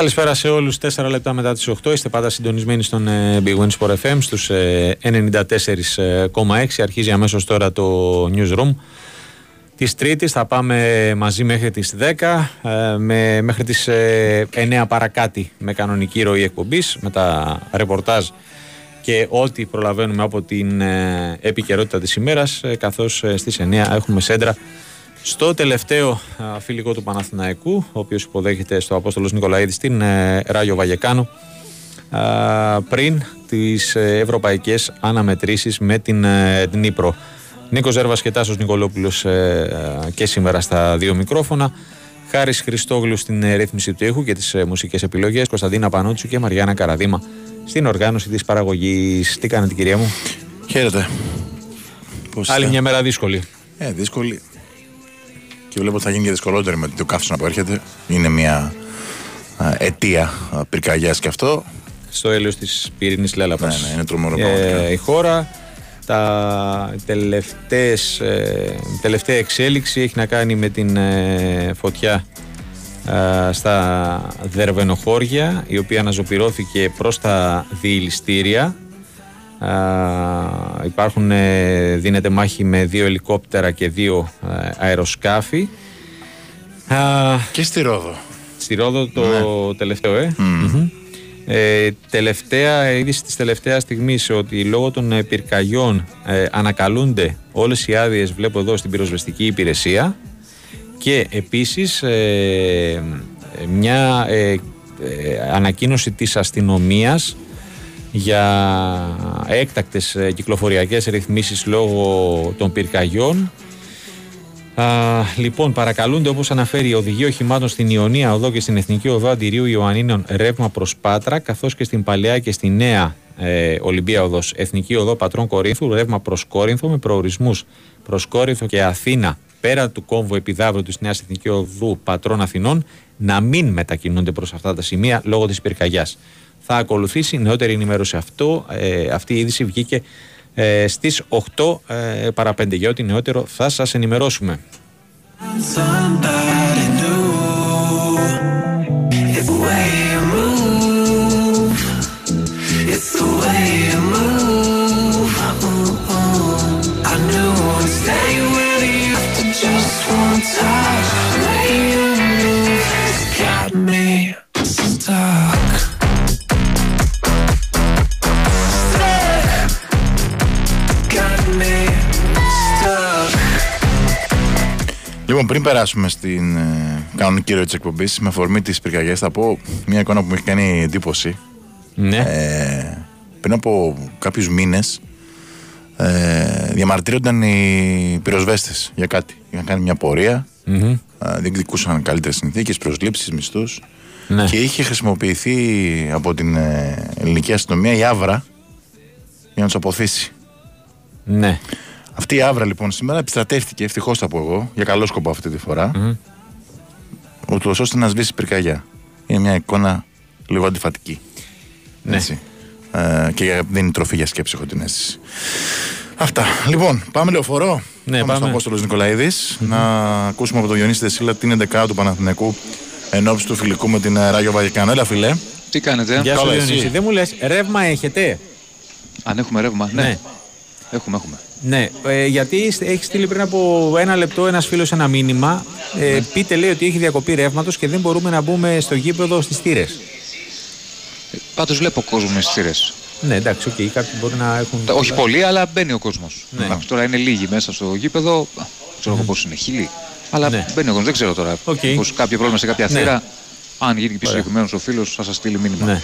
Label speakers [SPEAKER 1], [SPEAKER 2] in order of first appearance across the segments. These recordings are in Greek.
[SPEAKER 1] Καλησπέρα σε όλους, 4 λεπτά μετά τις 8 είστε πάντα συντονισμένοι στον ε, Big Win Sport FM στους 94,6 αρχίζει αμέσως τώρα το Newsroom. Της Τρίτης θα πάμε μαζί μέχρι τις 10 ε, με, μέχρι τις 9 ε, παρακάτι με κανονική ροή εκπομπής με τα ρεπορτάζ και ό,τι προλαβαίνουμε από την επικαιρότητα της ημέρας καθώς στις 9 έχουμε σέντρα στο τελευταίο φιλικό του Παναθηναϊκού, ο οποίος υποδέχεται στο Απόστολος Νικολαίδης στην ε, Ράγιο Βαγεκάνο πριν τις ε, ευρωπαϊκές αναμετρήσεις με την ε, Νύπρο. Νίκος Ζέρβας και Τάσος Νικολόπουλος και σήμερα στα δύο μικρόφωνα. Χάρης Χριστόγλου στην ρύθμιση του ήχου και τις μουσικές επιλογές. Κωνσταντίνα Πανούτσου και Μαριάννα Καραδίμα στην οργάνωση της παραγωγής. Τι κάνετε κυρία μου;
[SPEAKER 2] Χαίρετε.
[SPEAKER 1] Άλλη μια μέρα δύσκολη.
[SPEAKER 2] Ε, δύσκολη. Και βλέπω ότι θα γίνει και δυσκολότερη με το καύσωνα που έρχεται. Είναι μια αιτία πυρκαγιάς και αυτό.
[SPEAKER 1] Στο έλεος της πυρηνής Λέλαπας.
[SPEAKER 2] Ναι, ναι, είναι τρομερό
[SPEAKER 1] ε, Η χώρα, τα τελευταίες, ε, τελευταία εξέλιξη έχει να κάνει με την ε, φωτιά ε, στα Δερβενοχώρια η οποία αναζωπηρώθηκε προς τα διηλιστήρια υπάρχουν, ε, δίνεται μάχη με δύο ελικόπτερα και δύο ε, αεροσκάφη.
[SPEAKER 2] Και στη Ρόδο.
[SPEAKER 1] Στη Ρόδο το ναι. τελευταίο, ε. ε. τελευταία είδηση της τελευταίας στιγμής ότι λόγω των πυρκαγιών ε, ανακαλούνται όλες οι άδειες βλέπω εδώ στην πυροσβεστική υπηρεσία και επίσης μια ανακοίνωση της αστυνομίας για έκτακτες ε, κυκλοφοριακές ρυθμίσεις λόγω των πυρκαγιών. Α, λοιπόν, παρακαλούνται όπως αναφέρει η Οδηγία Οχημάτων στην Ιωνία Οδό και στην Εθνική Οδό Αντιρίου Ιωαννίνων ρεύμα προς Πάτρα, καθώς και στην Παλαιά και στη Νέα ε, Ολυμπία Οδός Εθνική Οδό Πατρών Κορίνθου, ρεύμα προς Κόρινθο με προορισμούς προς Κόρινθο και Αθήνα πέρα του κόμβου επιδαύρου της Νέας Εθνική Οδού Πατρών Αθηνών να μην μετακινούνται προς αυτά τα σημεία λόγω της πυρκαγιάς θα ακολουθήσει νεότερη ενημέρωση. Αυτό, ε, αυτή η είδηση βγήκε ε, στις 8 ε, παρα 5 για ό,τι νεότερο θα σας ενημερώσουμε.
[SPEAKER 2] Λοιπόν, πριν περάσουμε στην ε, κανονική ροή της εκπομπής, με αφορμή τη πυρκαγιά, θα πω μια εικόνα που μου έχει κάνει εντύπωση.
[SPEAKER 1] Ναι.
[SPEAKER 2] Ε, πριν από κάποιους μήνες ε, διαμαρτύρονταν οι πυροσβέστες για κάτι. Είχαν κάνει μια πορεία, mm-hmm. ε, διεκδικούσαν καλύτερες συνθήκες, προσλήψεις, μισθούς. Ναι. Και είχε χρησιμοποιηθεί από την ε, ελληνική αστυνομία η Άβρα για να τους αποθήσει.
[SPEAKER 1] Ναι.
[SPEAKER 2] Αυτή η άβρα λοιπόν σήμερα επιστρατεύτηκε, ευτυχώς θα πω εγώ, για καλό σκοπό αυτή τη φορά, mm. ούτως ώστε να σβήσει πυρκαγιά. Είναι μια εικόνα λίγο αντιφατική.
[SPEAKER 1] Ναι.
[SPEAKER 2] Έτσι. Ε, και δίνει τροφή για σκέψη, έχω την αίσθηση. Αυτά. Λοιπόν, πάμε λεωφορώ.
[SPEAKER 1] Ναι, πάμε,
[SPEAKER 2] πάμε. στον Απόστολος Νικολαίδης mm-hmm. να ακούσουμε από τον Διονύση Δεσίλα την 11 του Παναθηναϊκού ενώπιση του φιλικού με την ε, Ράγιο Βαγικάνο. Έλα, φιλέ.
[SPEAKER 3] Τι κάνετε,
[SPEAKER 1] Γεια σου, Διονύση. Δεν μου λες, ρεύμα έχετε;
[SPEAKER 3] Αν έχουμε ρεύμα, ναι.
[SPEAKER 1] ναι.
[SPEAKER 3] Έχουμε, έχουμε.
[SPEAKER 1] Ναι, ε, γιατί έχει στείλει πριν από ένα λεπτό ένας φίλος ένα μήνυμα. Ε, ναι. Πείτε, λέει, ότι έχει διακοπή ρεύματος και δεν μπορούμε να μπούμε στο γήπεδο στις θύρες.
[SPEAKER 3] Ε, Πάντως βλέπω κόσμο στις θύρες.
[SPEAKER 1] Ναι, εντάξει, okay, κάποιοι μπορεί να έχουν.
[SPEAKER 3] Όχι πολύ, αλλά μπαίνει ο κόσμος. Ναι. τώρα είναι λίγοι μέσα στο γήπεδο. Δεν ξέρω mm. πώς είναι, χίλιοι. Αλλά ναι. μπαίνει ο κόσμος, δεν ξέρω τώρα.
[SPEAKER 1] Okay.
[SPEAKER 3] Πώς κάποιο πρόβλημα σε κάποια ναι. θύρα. Αν γίνει πιο συγκεκριμένο ο φίλος, θα σας στείλει μήνυμα.
[SPEAKER 1] Ναι.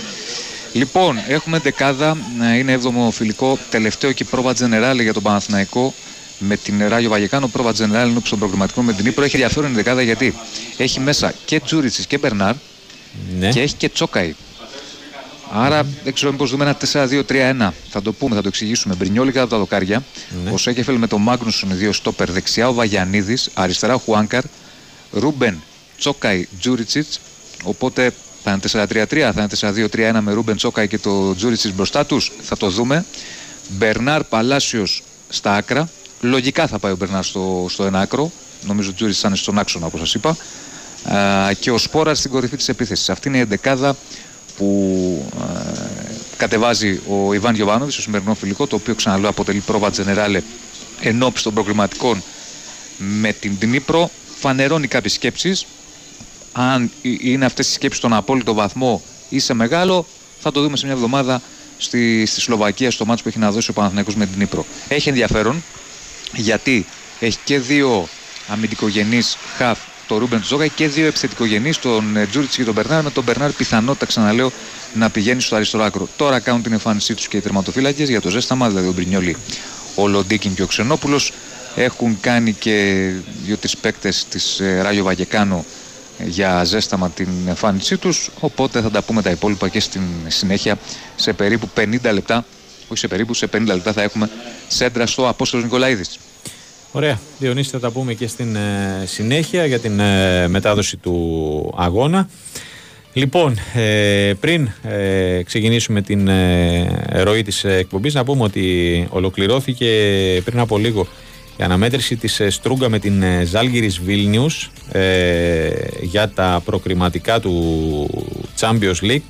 [SPEAKER 3] Λοιπόν, έχουμε δεκάδα, είναι 7ο φιλικό, τελευταίο και πρόβα Τζενεράλη για τον Παναθηναϊκό με την Ράγιο Βαγεκάνο. Πρόβα Τζενεράλη είναι στον προγραμματικό με την Ήπρο. Έχει ενδιαφέρον η δεκάδα γιατί έχει μέσα και Τζούριτσις και Μπερνάρ
[SPEAKER 1] ναι.
[SPEAKER 3] και έχει και Τσόκαη. Άρα mm. δεν ξέρω μήπως δούμε ένα 4-2-3-1. Θα το πούμε, θα το εξηγήσουμε. Μπρινιόλικα από τα δοκάρια. Ναι. Ο Σέκεφελ με τον Μάγνουσον, δύο στόπερ. Δεξιά ο Βαγιανίδης. Αριστερά ο Χουάνκαρ. Ρούμπεν, Τσόκαϊ, Τζούριτσιτς. Οπότε θα είναι 4-3-3, θα είναι 4-2-3-1 με Ρούμπεν, Τσόκαϊ και το Τζούριτσιτς μπροστά τους. Θα το δούμε. Μπερνάρ, Παλάσιος στα άκρα. Λογικά θα πάει ο Μπερνάρ στο, στο ένα άκρο. Νομίζω ο Τζούριτσιτς θα είναι στον άξονα, όπως σας είπα. και ο Σπόραρ στην κορυφή της επίθεσης. Αυτή είναι η εντεκάδα που κατεβάζει ο Ιβάν Γιοβάνοβιτς, στο σημερινό φιλικό, το οποίο ξαναλέω αποτελεί πρόβα τζενεράλε ενόψει των προκριματικών με την Ντνίπρο. Φανερώνει κάποιες σκέψεις. Αν είναι αυτές οι σκέψεις στον απόλυτο βαθμό ή σε μεγάλο, θα το δούμε σε μια εβδομάδα στη, στη Σλοβακία, στο ματς που έχει να δώσει ο Παναθηναϊκός με την Ντνίπρο. Έχει ενδιαφέρον γιατί έχει και δύο αμυντικογενείς χαφ το Ρούμπεν, Τσόκαϊ και δύο επιθετικογενείς, τον ε, Τζούριτσιτς και τον Μπερνάρ. Με τον Μπερνάρ πιθανότητα, ξαναλέω, να πηγαίνει στο αριστερό άκρο. Τώρα κάνουν την εμφάνισή τους και οι τερματοφύλακες για το ζέσταμα, δηλαδή ο Μπρινιόλι, ο Λοντίκιν και ο Ξενόπουλος. Έχουν κάνει και δύο-τρεις παίκτες της ε, Ράγιο Βαγεκάνο για ζέσταμα την εμφάνισή τους. Οπότε θα τα πούμε τα υπόλοιπα και στην συνέχεια σε περίπου 50 λεπτά. Όχι σε περίπου, σε 50 λεπτά θα έχουμε σέντρα στο Απόστολος Νικολαίδης.
[SPEAKER 1] Ωραία. Διονύση θα τα πούμε και στην ε, συνέχεια για την ε, μετάδοση του αγώνα. Λοιπόν, ε, πριν ξεκινήσουμε την ροή της εκπομπής να πούμε ότι ολοκληρώθηκε πριν από λίγο η αναμέτρηση της Στρούγκα με την Ζάλγκυρης Βίλνιους για τα προκριματικά του Champions League.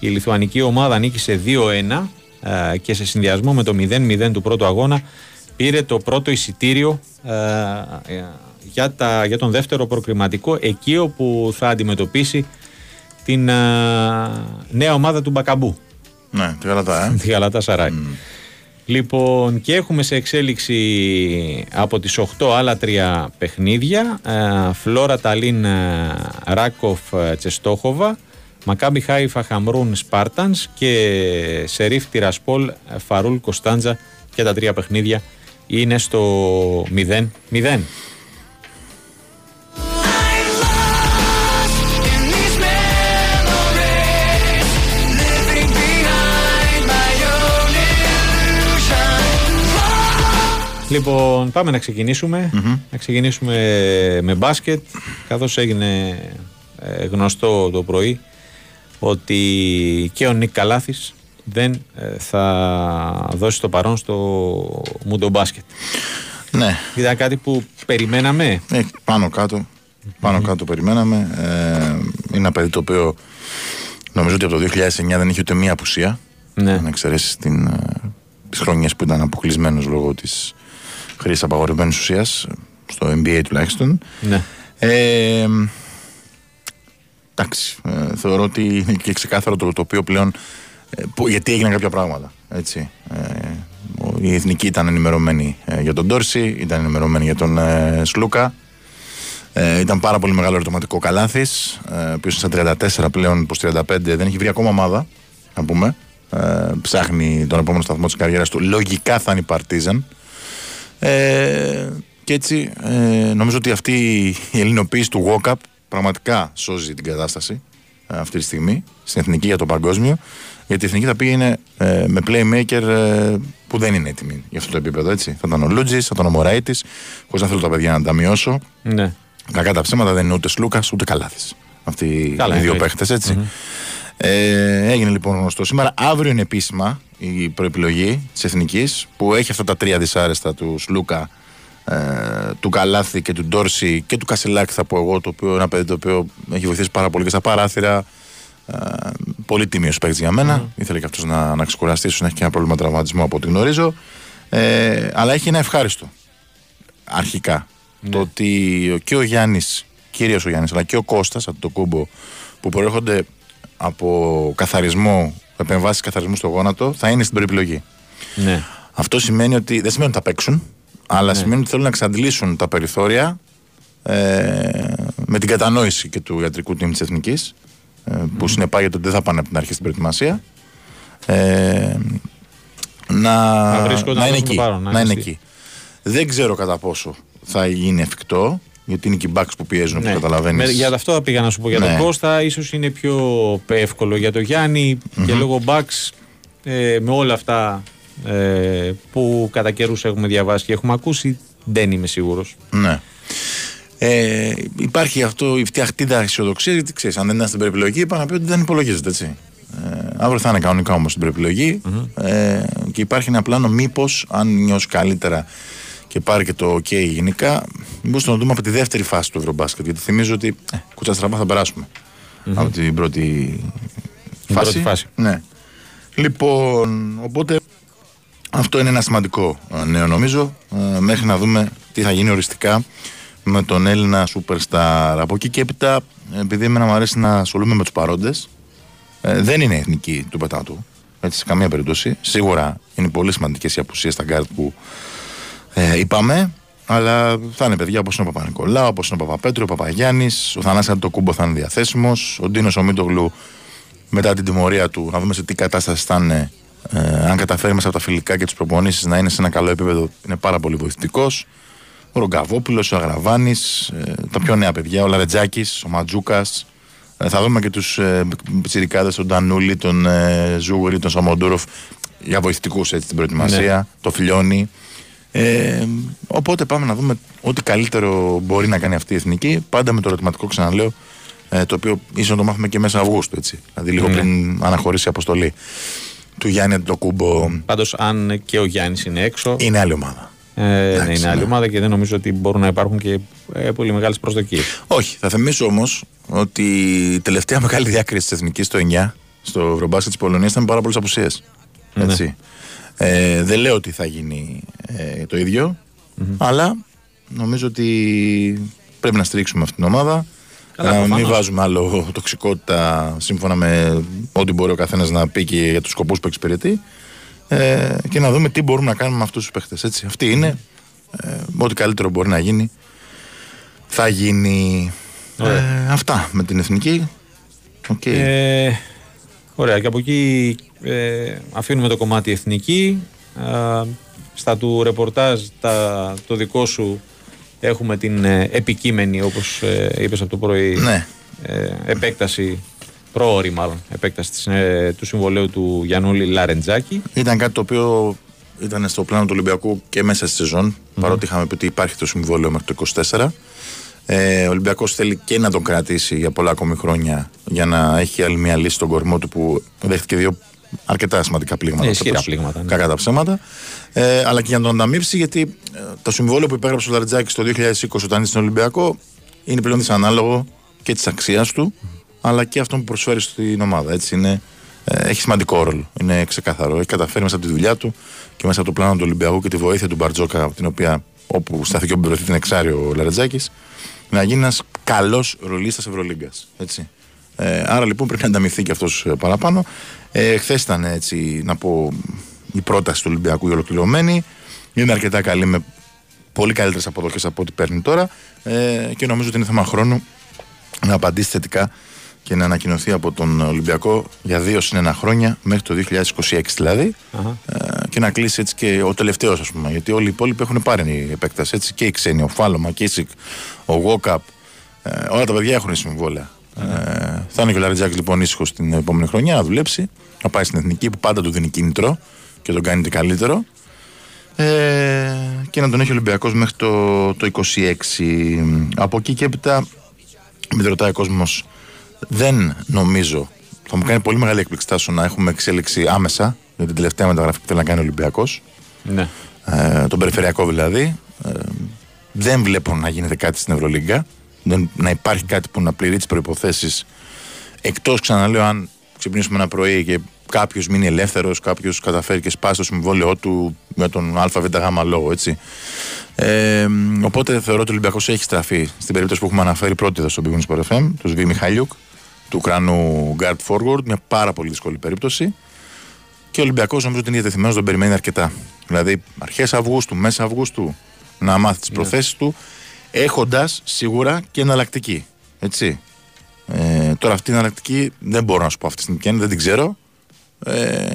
[SPEAKER 1] Η λιθουανική ομάδα νίκησε 2-1 και σε συνδυασμό με το 0-0 του πρώτου αγώνα πήρε το πρώτο εισιτήριο ε, ε, για, τα, για τον δεύτερο προκριματικό εκεί όπου θα αντιμετωπίσει την ε, νέα ομάδα του Μπακαμπού.
[SPEAKER 2] Ναι, τη Γαλατά, ε.
[SPEAKER 1] Τη Γαλατά Σαράι. Λοιπόν, και έχουμε σε εξέλιξη από τις 8 άλλα τρία παιχνίδια. Φλόρα Ταλίν Ράκοφ Τσεστόχοβα, Μακάμπι Χάιφα Χαμρούν Σπάρτανς και Σερίφ Τυρασπόλ Φαρούλ Κωνσταντζα και τα τρία παιχνίδια είναι στο 0-0. Λοιπόν, πάμε να ξεκινησουμε Να ξεκινήσουμε με μπάσκετ. Καθώς έγινε ε, γνωστό το πρωί ότι και ο Νίκ Καλάθης δεν ε, θα δώσει το παρόν στο Μουντο Μπάσκετ.
[SPEAKER 2] Ναι.
[SPEAKER 1] Ήταν κάτι που περιμέναμε;
[SPEAKER 2] Ε, πάνω κάτω. Πάνω κάτω περιμέναμε. Ε, είναι ένα παιδί το οποίο νομίζω ότι από το 2009 δεν είχε ούτε μία απουσία. Ναι. Αν εξαιρέσεις ε, τις χρονιές που ήταν αποκλεισμένος λόγω της χρήση απαγορευμένης ουσίας, στο NBA τουλάχιστον. Ναι. Ε, εντάξει. Ε, θεωρώ ότι είναι και ξεκάθαρο το τοπίο πλέον ε, γιατί έγιναν κάποια πράγματα. Έτσι. Ε, η Εθνική ήταν ενημερωμένη ε, για τον Τόρση, ήταν ενημερωμένη για τον Σλούκα. ήταν πάρα πολύ μεγάλο ερωτηματικό καλάθις, ο οποίος είναι στα 34 πλέον προς 35, δεν έχει βρει ακόμα ομάδα, να πούμε. ψάχνει τον επόμενο σταθμό της καριέρας του. Λογικά θα είναι η Παρτίζαν. Και έτσι νομίζω ότι αυτή η ελληνοποίηση του Walkup πραγματικά σώζει την κατάσταση αυτή τη στιγμή στην εθνική για το παγκόσμιο. Γιατί η εθνική θα πήγαινε ε, με playmaker ε, που δεν είναι έτοιμη για αυτό το επίπεδο. Έτσι. Θα ήταν ο Λούτζης, θα ήταν ο Μωράητης, χωρίς να θέλω τα παιδιά να τα μειώσω. Ναι. Κακά τα ψέματα δεν είναι ούτε Σλούκας ούτε Καλάθης. Αυτοί οι δύο παίχτες, έτσι. Mm-hmm. Ε, έγινε λοιπόν γνωστό σήμερα. Αύριο είναι επίσημα η προεπιλογή της Εθνικής που έχει αυτά τα τρία δυσάρεστα του Σλούκα, ε, του Καλάθη και του Ντόρση και του Κασελάκη, θα πω εγώ, το οποίο ένα παιδί το οποίο έχει βοηθήσει πάρα πολύ και στα παράθυρα ε, πολύ τίμιος παίκτης για μένα. Mm. Ήθελε και αυτός να, να ξεκουραστεί, να έχει και ένα πρόβλημα τραυματισμού από ό,τι γνωρίζω. Ε, αλλά έχει ένα ευχάριστο αρχικά. Ναι. Το ότι και ο Γιάννης, κυρίως ο Γιάννης, αλλά και ο Κώστας από το κούμπο που προέρχονται από καθαρισμό, επεμβάσεις καθαρισμού στο γόνατο, θα είναι στην προεπιλογή. Ναι. Αυτό σημαίνει ότι δεν σημαίνει ότι θα παίξουν, αλλά ναι. σημαίνει ότι θέλουν να εξαντλήσουν τα περιθώρια ε, με την κατανόηση και του ιατρικού τίμου της Εθνικής ε, που συνεπάγεται ότι δεν θα πάνε από την αρχή στην προετοιμασία. Ε, να, να, να είναι, εκεί, να, είναι εκεί. Δεν ξέρω κατά πόσο θα γίνει εφικτό, γιατί είναι και οι μπακς που πιέζουν, ναι. καταλαβαίνεις.
[SPEAKER 1] Για αυτό πήγα να σου πω. Για ναι. τον Κώστα, ίσως είναι πιο εύκολο. Για τον Γιάννη, mm-hmm. και λόγω μπακς, ε, με όλα αυτά ε, που κατά καιρούς έχουμε διαβάσει και έχουμε ακούσει, δεν είμαι σίγουρος.
[SPEAKER 2] Ναι. Ε, υπάρχει αυτό η φτιαχτίδα αισιοδοξίας, γιατί ξέρεις, αν δεν ήταν στην περιπλογή, είπα να πει ότι δεν υπολογίζεται έτσι. Ε, αύριο θα είναι κανονικά όμως στην περιπλογη ε, και υπάρχει ένα πλάνο μήπως, αν νιώσεις καλύτερα και πάρει και το OK γενικά, μήπω το δούμε από τη δεύτερη φάση του Ευρωμπάσκετ. Γιατί θυμίζω ότι ε, κουτσά στραβά θα περασουμε από την πρώτη φάση.
[SPEAKER 1] Πρώτη φάση.
[SPEAKER 2] Ναι. Λοιπόν, οπότε αυτό είναι ένα σημαντικό ε, νέο νομίζω. Ε, μέχρι να δούμε τι θα γίνει οριστικά με τον Έλληνα Superstar. Από εκεί και έπειτα, επειδή εμένα μου αρέσει να ασχολούμαι με τους παρόντες, ε, δεν είναι εθνική του πεταματού. Έτσι, σε καμία περίπτωση. Σίγουρα είναι πολύ σημαντικές οι απουσίες στα γκάρτ που ε, είπαμε. Αλλά θα είναι παιδιά όπως είναι ο Παπανικολάου, όπως είναι ο Παπαπέτρου, ο Παπαγιάννης, ο Θανάσης Αντετοκούνμπο θα είναι διαθέσιμος, ο Ντίνος Μήτογλου μετά την τιμωρία του, να δούμε σε τι κατάσταση θα είναι. Ε, αν καταφέρει μέσα από τα φιλικά και τις προπονήσεις να είναι σε ένα καλό επίπεδο, είναι πάρα πολύ βοηθητικός. Ο Ρογκαβόπουλος, ο Αγραβάνης, ε, τα πιο νέα παιδιά, ο Λαρετζάκης, ο Ματζούκας. Ε, θα δούμε και τους ε, τσιρικάδες, τον Ντανούλη, τον ε, Ζούγουρη, τον Σαμοντούροφ για βοηθητικούς στην προετοιμασία,
[SPEAKER 1] Ναι.
[SPEAKER 2] το Φιλιώνι. Ε, οπότε πάμε να δούμε ό,τι καλύτερο μπορεί να κάνει αυτή η εθνική. Πάντα με το ερωτηματικό, ξαναλέω, ε, το οποίο ίσως να το μάθουμε και μέσα Αυγούστου. Έτσι. Δηλαδή λίγο
[SPEAKER 1] Ναι.
[SPEAKER 2] πριν αναχωρήσει η αποστολή του Γιάννη Αντοκούμπο.
[SPEAKER 1] Πάντως, αν και ο Γιάννης είναι έξω,
[SPEAKER 2] Είναι άλλη ομάδα.
[SPEAKER 1] ε, ναι,
[SPEAKER 2] εντάξει,
[SPEAKER 1] είναι άλλη
[SPEAKER 2] ναι.
[SPEAKER 1] ομάδα και δεν νομίζω ότι μπορούν να υπάρχουν και ε, πολύ μεγάλες προσδοκίες.
[SPEAKER 2] Όχι, θα θυμίσω όμως ότι η τελευταία μεγάλη διάκριση της εθνικής το 9 στο Ευρωμπάσκετ της Πολωνίας ήταν με πάρα πολλές απουσίες.
[SPEAKER 1] Ναι.
[SPEAKER 2] Έτσι. Ε, δεν λέω ότι θα γίνει ε, το ιδιο αλλά νομίζω ότι πρέπει να στηρίξουμε αυτήν την ομάδα.
[SPEAKER 1] Καλά,
[SPEAKER 2] να μην
[SPEAKER 1] προφανώς.
[SPEAKER 2] βάζουμε άλλο τοξικότητα σύμφωνα με ό,τι μπορεί ο καθένας να πει και για τους σκοπούς που εξυπηρετεί. Ε, και να δούμε τι μπορούμε να κάνουμε με αυτούς τους παίχτες. Αυτή είναι. Ε, ό,τι καλύτερο μπορεί να γίνει θα γίνει.
[SPEAKER 1] Ωραία.
[SPEAKER 2] Ε, αυτά με την εθνική. Οκ.
[SPEAKER 1] Ε, ωραία, και από εκεί ε, αφήνουμε το κομμάτι εθνική. Α, στα του ρεπορτάζ, τα, το δικό σου, έχουμε την ε, επικείμενη, όπως ε, είπες από το πρωί,
[SPEAKER 2] ναι.
[SPEAKER 1] ε, επέκταση, πρόωρη μάλλον, επέκταση της, ε, του συμβολαίου του Γιαννούλη Λαρεντζάκη.
[SPEAKER 2] Ήταν κάτι το οποίο ήταν στο πλάνο του Ολυμπιακού και μέσα στη σεζον παρότι είχαμε πει ότι υπάρχει το συμβόλαιο μέχρι το 24. Ε, ο Ολυμπιακός θέλει και να τον κρατήσει για πολλά ακόμη χρόνια για να έχει άλλη μια λύση στον κορμό του που δέχτηκε δύο αρκετά σημαντικά πλήγματα.
[SPEAKER 1] Ε, ισχυρά
[SPEAKER 2] φέτος.
[SPEAKER 1] πλήγματα, ναι.
[SPEAKER 2] Κακά τα ψέματα. Ε, αλλά και για να τον ανταμείψει γιατί ε, το συμβόλαιο που υπέγραψε ο Λαριτζάκης το 2020 όταν ήταν στον Ολυμπιακό είναι πλέον δυσανάλογο και της αξίας του αλλά και αυτό που προσφέρει στην ομάδα. Έτσι είναι, ε, έχει σημαντικό ρόλο. Είναι ξεκάθαρο. Έχει καταφέρει μέσα από τη δουλειά του και μέσα από το πλάνο του Ολυμπιακού και τη βοήθεια του Μπαρτζόκα, από την οποία όπου στάθηκε όπου την εξάρει ο Λαρετζάκη, να γίνει ένας καλός ρολίστας Ευρωλίγκας. Ε, άρα λοιπόν πρέπει να ανταμυφθεί και αυτός παραπάνω. Ε, Χθες ήταν έτσι, να πω, η πρόταση του Ολυμπιακού η ολοκληρωμένη. Είναι αρκετά καλή με πολύ καλύτερες αποδοχές από ό,τι παίρνει τώρα. Ε, και νομίζω ότι είναι θέμα χρόνου να απαντήσει θετικά και να ανακοινωθεί από τον Ολυμπιακό για δύο συν ένα χρόνια μέχρι το 2026 δηλαδή.
[SPEAKER 1] Αχα.
[SPEAKER 2] Ε, και να κλείσει έτσι και ο τελευταίος, ας πούμε. Γιατί όλοι οι υπόλοιποι έχουν πάρει επέκταση. Έτσι, και οι ξένοι, ο Φάλωμα, Κίσικ, ο Γόκαπ. Ε, όλα τα παιδιά έχουν συμβόλαια. Ε, θα είναι και ο Λαριτζάκης λοιπόν ήσυχος την επόμενη χρονιά να δουλέψει, να πάει στην εθνική που πάντα του δίνει κίνητρο και τον κάνει και καλύτερο. Ε, και να τον έχει ο Ολυμπιακός μέχρι το, το 26. Από εκεί και έπειτα, με ρωτάει ο κόσμος, δεν νομίζω. Θα μου κάνει πολύ μεγάλη έκπληξη Τάσο, να έχουμε εξέλιξη άμεσα για την τελευταία μεταγραφή που θέλει να κάνει ο Ολυμπιακός.
[SPEAKER 1] Ναι.
[SPEAKER 2] Ε, τον περιφερειακό δηλαδή. Ε, δεν βλέπω να γίνεται κάτι στην Ευρωλίγκα. Δεν, να υπάρχει κάτι που να πληρεί τις προποθέσει. Εκτός, ξαναλέω, αν ξυπνήσουμε ένα πρωί και κάποιος μείνει ελεύθερος, κάποιος καταφέρει και σπάσει το συμβόλαιό του με τον ΑΒΓ λόγο, έτσι. Ε, οπότε θεωρώ ότι ο Ολυμπιακός έχει στραφεί στην περίπτωση που έχουμε αναφέρει πρώτη εδώ στο Big Wings FM, τους Σβή Μιχάλιουκ, του Ουκρανού Guard Forward, μια πάρα πολύ δύσκολη περίπτωση. Και ο Ολυμπιακός νομίζω ότι είναι διατεθειμένος να τον περιμένει αρκετά. Δηλαδή, αρχές Αυγούστου, μέσα Αυγούστου, να μάθει τις προθέσεις του, έχοντας σίγουρα και εναλλακτική. Έτσι. Ε, τώρα αυτή η εναλλακτική δεν μπορώ να σου πω αυτή τη στιγμή ποια είναι, δεν την ξέρω. Ε,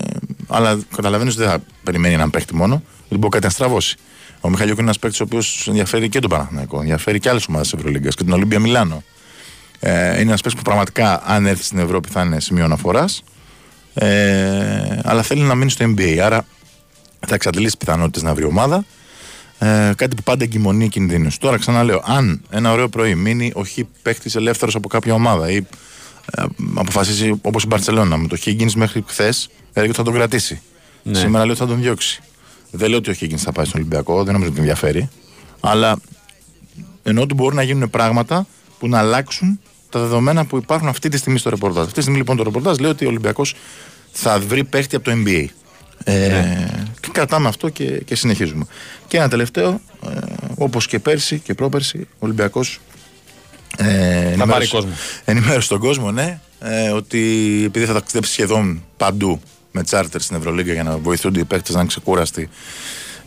[SPEAKER 2] αλλά καταλαβαίνω ότι δεν θα περιμένει έναν παίχτη μόνο, δεν μπορεί κάτι να στραβώσει. Ο Μιχαλιούκ είναι ένας παίχτη ο οποίος ενδιαφέρει και τον Παναθηναϊκό, ενδιαφέρει και άλλες ομάδες της Ευρωλίγκας και την Ολύμπια Μιλάνο. Ε, είναι ένας παίχτη που πραγματικά, αν έρθει στην Ευρώπη, θα είναι σημείο αναφοράς. Ε, αλλά θέλει να μείνει στο NBA. Άρα θα εξαντλήσει πιθανότητες να βρει ομάδα. Ε, κάτι που πάντα εγκυμονεί κινδύνους. Τώρα ξαναλέω, αν ένα ωραίο πρωί μείνει ο Χ παίχτης ελεύθερος από κάποια ομάδα ή ε, αποφασίσει όπως η Μπαρσελόνα με το Higgins μέχρι χθες, έλεγε ότι θα τον κρατήσει.
[SPEAKER 1] Ναι.
[SPEAKER 2] Σήμερα λέει ότι θα τον διώξει. Δεν λέω ότι ο Higgins θα πάει στον Ολυμπιακό, δεν νομίζω ότι ενδιαφέρει. Αλλά ενώ ότι μπορούν να γίνουν πράγματα που να αλλάξουν τα δεδομένα που υπάρχουν αυτή τη στιγμή στο ρεπορτάζ. Αυτή τη στιγμή λοιπόν το ρεπορτάζ λέει ότι ο Ολυμπιακός θα βρει παίχτη από το NBA. Ε, ναι. Και κρατάμε αυτό και, και συνεχίζουμε. Και ένα τελευταίο, ε, όπως και πέρσι και πρόπερσι, ο Ολυμπιακός.
[SPEAKER 1] Ε, θα πάρει κόσμο.
[SPEAKER 2] Ενημέρωσε τον κόσμο, ναι, ε, ότι επειδή θα ταξιδέψει σχεδόν παντού με τσάρτερ στην Ευρωλίγκα για να βοηθούνται οι παίχτε να είναι ξεκούραστοι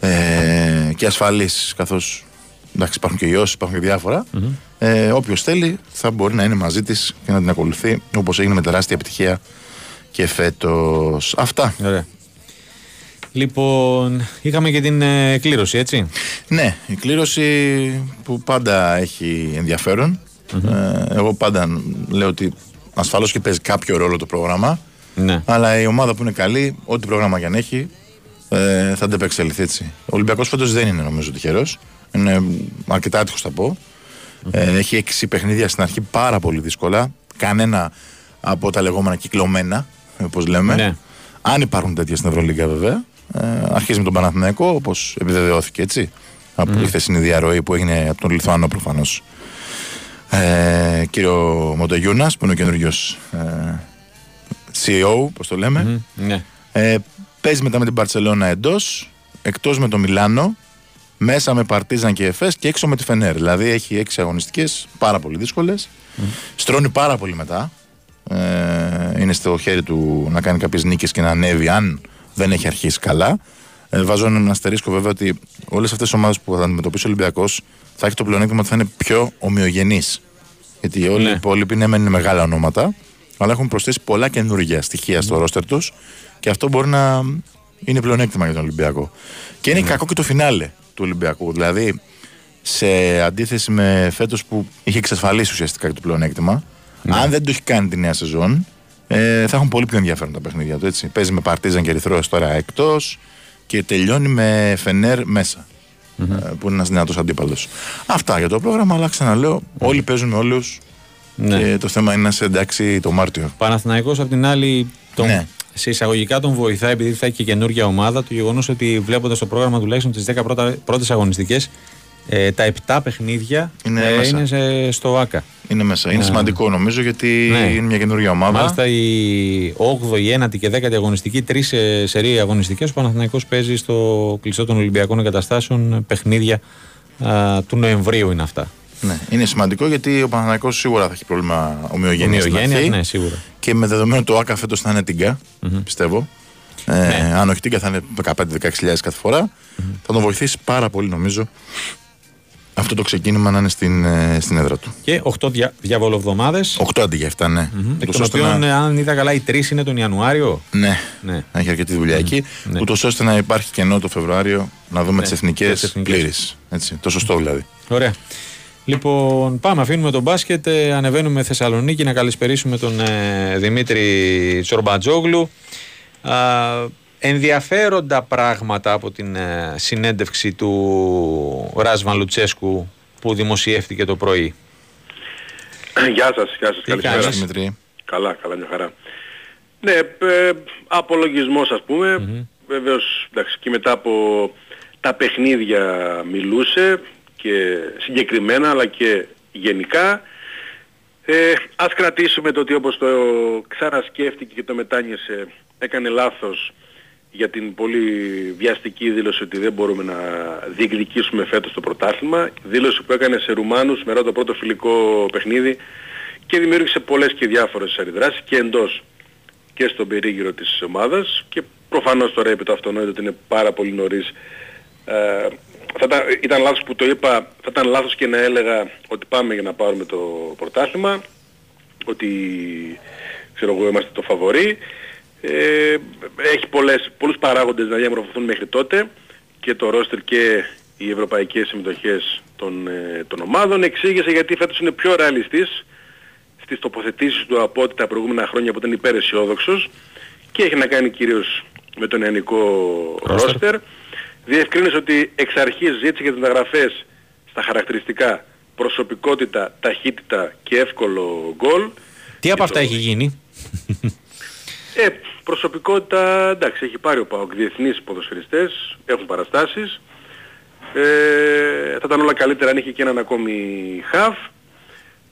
[SPEAKER 2] ε, και ασφαλείς, καθώς εντάξει, υπάρχουν και ιώσεις, υπάρχουν και διαφορα Ε, Όποιος θέλει θα μπορεί να είναι μαζί της και να την ακολουθεί όπως έγινε με τεράστια επιτυχία και φέτος. Αυτά.
[SPEAKER 1] Ωραία. Λοιπόν, είχαμε και την ε, κλήρωση, έτσι.
[SPEAKER 2] Ναι, η κλήρωση που πάντα έχει Ε, εγώ πάντα λέω ότι ασφαλώς και παίζει κάποιο ρόλο το πρόγραμμα. Ναι. Αλλά η ομάδα που είναι καλή, ό,τι πρόγραμμα και αν έχει, ε, θα αντεπεξελιχθεί έτσι. Ο Ολυμπιακός φέτος δεν είναι νομίζω τυχερός. Είναι αρκετά άτυχος θα πω. Ε, έχει έξι παιχνίδια στην αρχή πάρα πολύ δύσκολα. Κανένα από τα λεγόμενα κυκλωμένα, όπως λέμε. Ναι. Αν υπάρχουν τέτοια στην Ευρωλίγκα βέβαια. Ε, αρχίζει με τον Παναθηναϊκό, όπως επιβεβαιώθηκε έτσι. Από mm. τη χθεσινή διαρροή που έγινε από τον Λιθουάνο προφανώς. Ε, κύριο Μοντογιούνα, που είναι ο καινούριος ε, CEO, όπω το λέμε. Ναι. Ε, παίζει μετά με την Παρσελώνα εντός, εκτός με το Μιλάνο, μέσα με Παρτίζαν και Εφές και έξω με τη Φενέρ. Δηλαδή έχει έξι αγωνιστικές, πάρα πολύ δύσκολες. Στρώνει πάρα πολύ μετά. Ε, είναι στο χέρι του να κάνει κάποιες νίκες και να ανέβει, αν δεν έχει αρχίσει καλά. Ε, βάζω ένα αστερίσκο βέβαια ότι όλες αυτές τις ομάδες που θα αντιμετωπίσει ο Ολυμπιακός θα έχει το πλεονέκτημα ότι θα είναι πιο ομοιογενείς. Γιατί όλοι ναι. οι υπόλοιποι ναι, είναι μεγάλα ονόματα, αλλά έχουν προσθέσει πολλά καινούργια στοιχεία στο ρόστερ τους και αυτό μπορεί να είναι πλεονέκτημα για τον Ολυμπιακό. Και είναι ναι. κακό και το φινάλε του Ολυμπιακού. Δηλαδή, σε αντίθεση με φέτος που είχε εξασφαλίσει ουσιαστικά και το πλεονέκτημα, ναι. αν δεν το έχει κάνει τη νέα σεζόν, ε, θα έχουν πολύ πιο ενδιαφέρον τα παιχνίδια τους. Έτσι. Παίζει με Παρτίζαν και Ερυθρός τώρα εκτός και τελειώνει με Φενέρ μέσα. Mm-hmm. που είναι ένας δυνατός αντίπαλος. Αυτά για το πρόγραμμα, αλλά ξαναλέω, όλοι παίζουν με όλους. Ναι. Και το θέμα είναι να σε εντάξει το Μάρτιο.
[SPEAKER 1] Παναθηναϊκός απ' την άλλη, τον, ναι. σε εισαγωγικά τον βοηθάει επειδή θα έχει και καινούργια ομάδα. Το γεγονός ότι βλέποντας το πρόγραμμα τουλάχιστον τις 10 πρώτες αγωνιστικές, ε, τα 7 παιχνίδια είναι, ε, είναι στο ΆΚΑ.
[SPEAKER 2] Είναι μέσα. Είναι σημαντικό νομίζω γιατί ναι. είναι μια καινούργια ομάδα.
[SPEAKER 1] Μάλιστα η 8η, η 9η και 10η αγωνιστική, τρεις ε, σερίε αγωνιστικές. Ο Παναθηναϊκός παίζει στο κλειστό των Ολυμπιακών Εγκαταστάσεων παιχνίδια α, του Νοεμβρίου είναι αυτά.
[SPEAKER 2] Ναι, είναι σημαντικό γιατί ο Παναθηναϊκός σίγουρα θα έχει πρόβλημα ομοιογένειας.
[SPEAKER 1] Ομοιογένεια, ναι, σίγουρα.
[SPEAKER 2] Και με δεδομένο το ΆΚΑ φέτος θα είναι τίγκα, mm-hmm. πιστεύω. Ε, ναι. Αν όχι τίγκα θα είναι 15-16 κάθε φορά. Mm-hmm. Θα τον βοηθήσει πάρα πολύ νομίζω αυτό το ξεκίνημα να είναι στην, ε, στην έδρα του.
[SPEAKER 1] Και 8 δια, διαβολοβδομάδες.
[SPEAKER 2] 8 αντί για 7, ναι.
[SPEAKER 1] Mm-hmm. Εκ των οποίων, να... αν είδα καλά, οι 3 είναι τον Ιανουάριο.
[SPEAKER 2] Ναι, ναι. έχει αρκετή δουλειά mm-hmm. εκεί. Ναι. Ούτως ώστε να υπάρχει κενό το Φεβρουάριο να δούμε ναι. τις εθνικές πλήρε. Το σωστό δηλαδή.
[SPEAKER 1] Ωραία. Λοιπόν, πάμε, αφήνουμε τον μπάσκετ, ε, ανεβαίνουμε Θεσσαλονίκη να καλησπερίσουμε τον ε, Δημήτρη Τσορμπατζόγλου ενδιαφέροντα πράγματα από την ε, συνέντευξη του Ράσβαν Λουτσέσκου που δημοσιεύτηκε το πρωί.
[SPEAKER 4] Γεια σας, γεια σας, καλησπέρα. Δημητρή. Καλά, καλά, μια χαρά. Ναι, ε, απολογισμός ας πούμε, mm-hmm. βεβαίως εντάξει, και μετά από τα παιχνίδια μιλούσε και συγκεκριμένα αλλά και γενικά. Ε, ας κρατήσουμε το ότι όπως το ξανασκέφτηκε και το μετάνιωσε έκανε λάθος για την πολύ βιαστική δήλωση ότι δεν μπορούμε να διεκδικήσουμε φέτος το πρωτάθλημα. Δήλωση που έκανε σε Ρουμάνους μετά το πρώτο φιλικό παιχνίδι και δημιούργησε πολλές και διάφορες αντιδράσεις και εντός και στον περίγυρο της ομάδας και προφανώς τώρα επί το αυτονόητο ότι είναι πάρα πολύ νωρίς. Ε, θα ήταν, ήταν λάθος που το είπα, θα ήταν λάθος και να έλεγα ότι πάμε για να πάρουμε το πρωτάθλημα, ότι ξέρω εγώ είμαστε το φαβορή. Ε, έχει πολλές, πολλούς παράγοντες να διαμορφωθούν μέχρι τότε και το ρόστερ και οι ευρωπαϊκές συμμετοχές των, ε, των ομάδων. Εξήγησε γιατί φέτος είναι πιο ρεαλιστής στις τοποθετήσεις του από ό,τι τα προηγούμενα χρόνια που ήταν υπεραισιόδοξος και έχει να κάνει κυρίως με το νεανικό ρόστερ. Διευκρίνησε ότι εξ αρχής ζήτησε για τις μεταγραφές στα χαρακτηριστικά προσωπικότητα, ταχύτητα και εύκολο γκολ.
[SPEAKER 1] Τι από αυτά έχει γίνει;
[SPEAKER 4] Ε, προσωπικότητα, εντάξει, έχει πάρει ο ΠΑΟΚ διεθνείς ποδοσφαιριστές, έχουν παραστάσεις. Ε, θα ήταν όλα καλύτερα αν είχε και έναν ακόμη χαφ.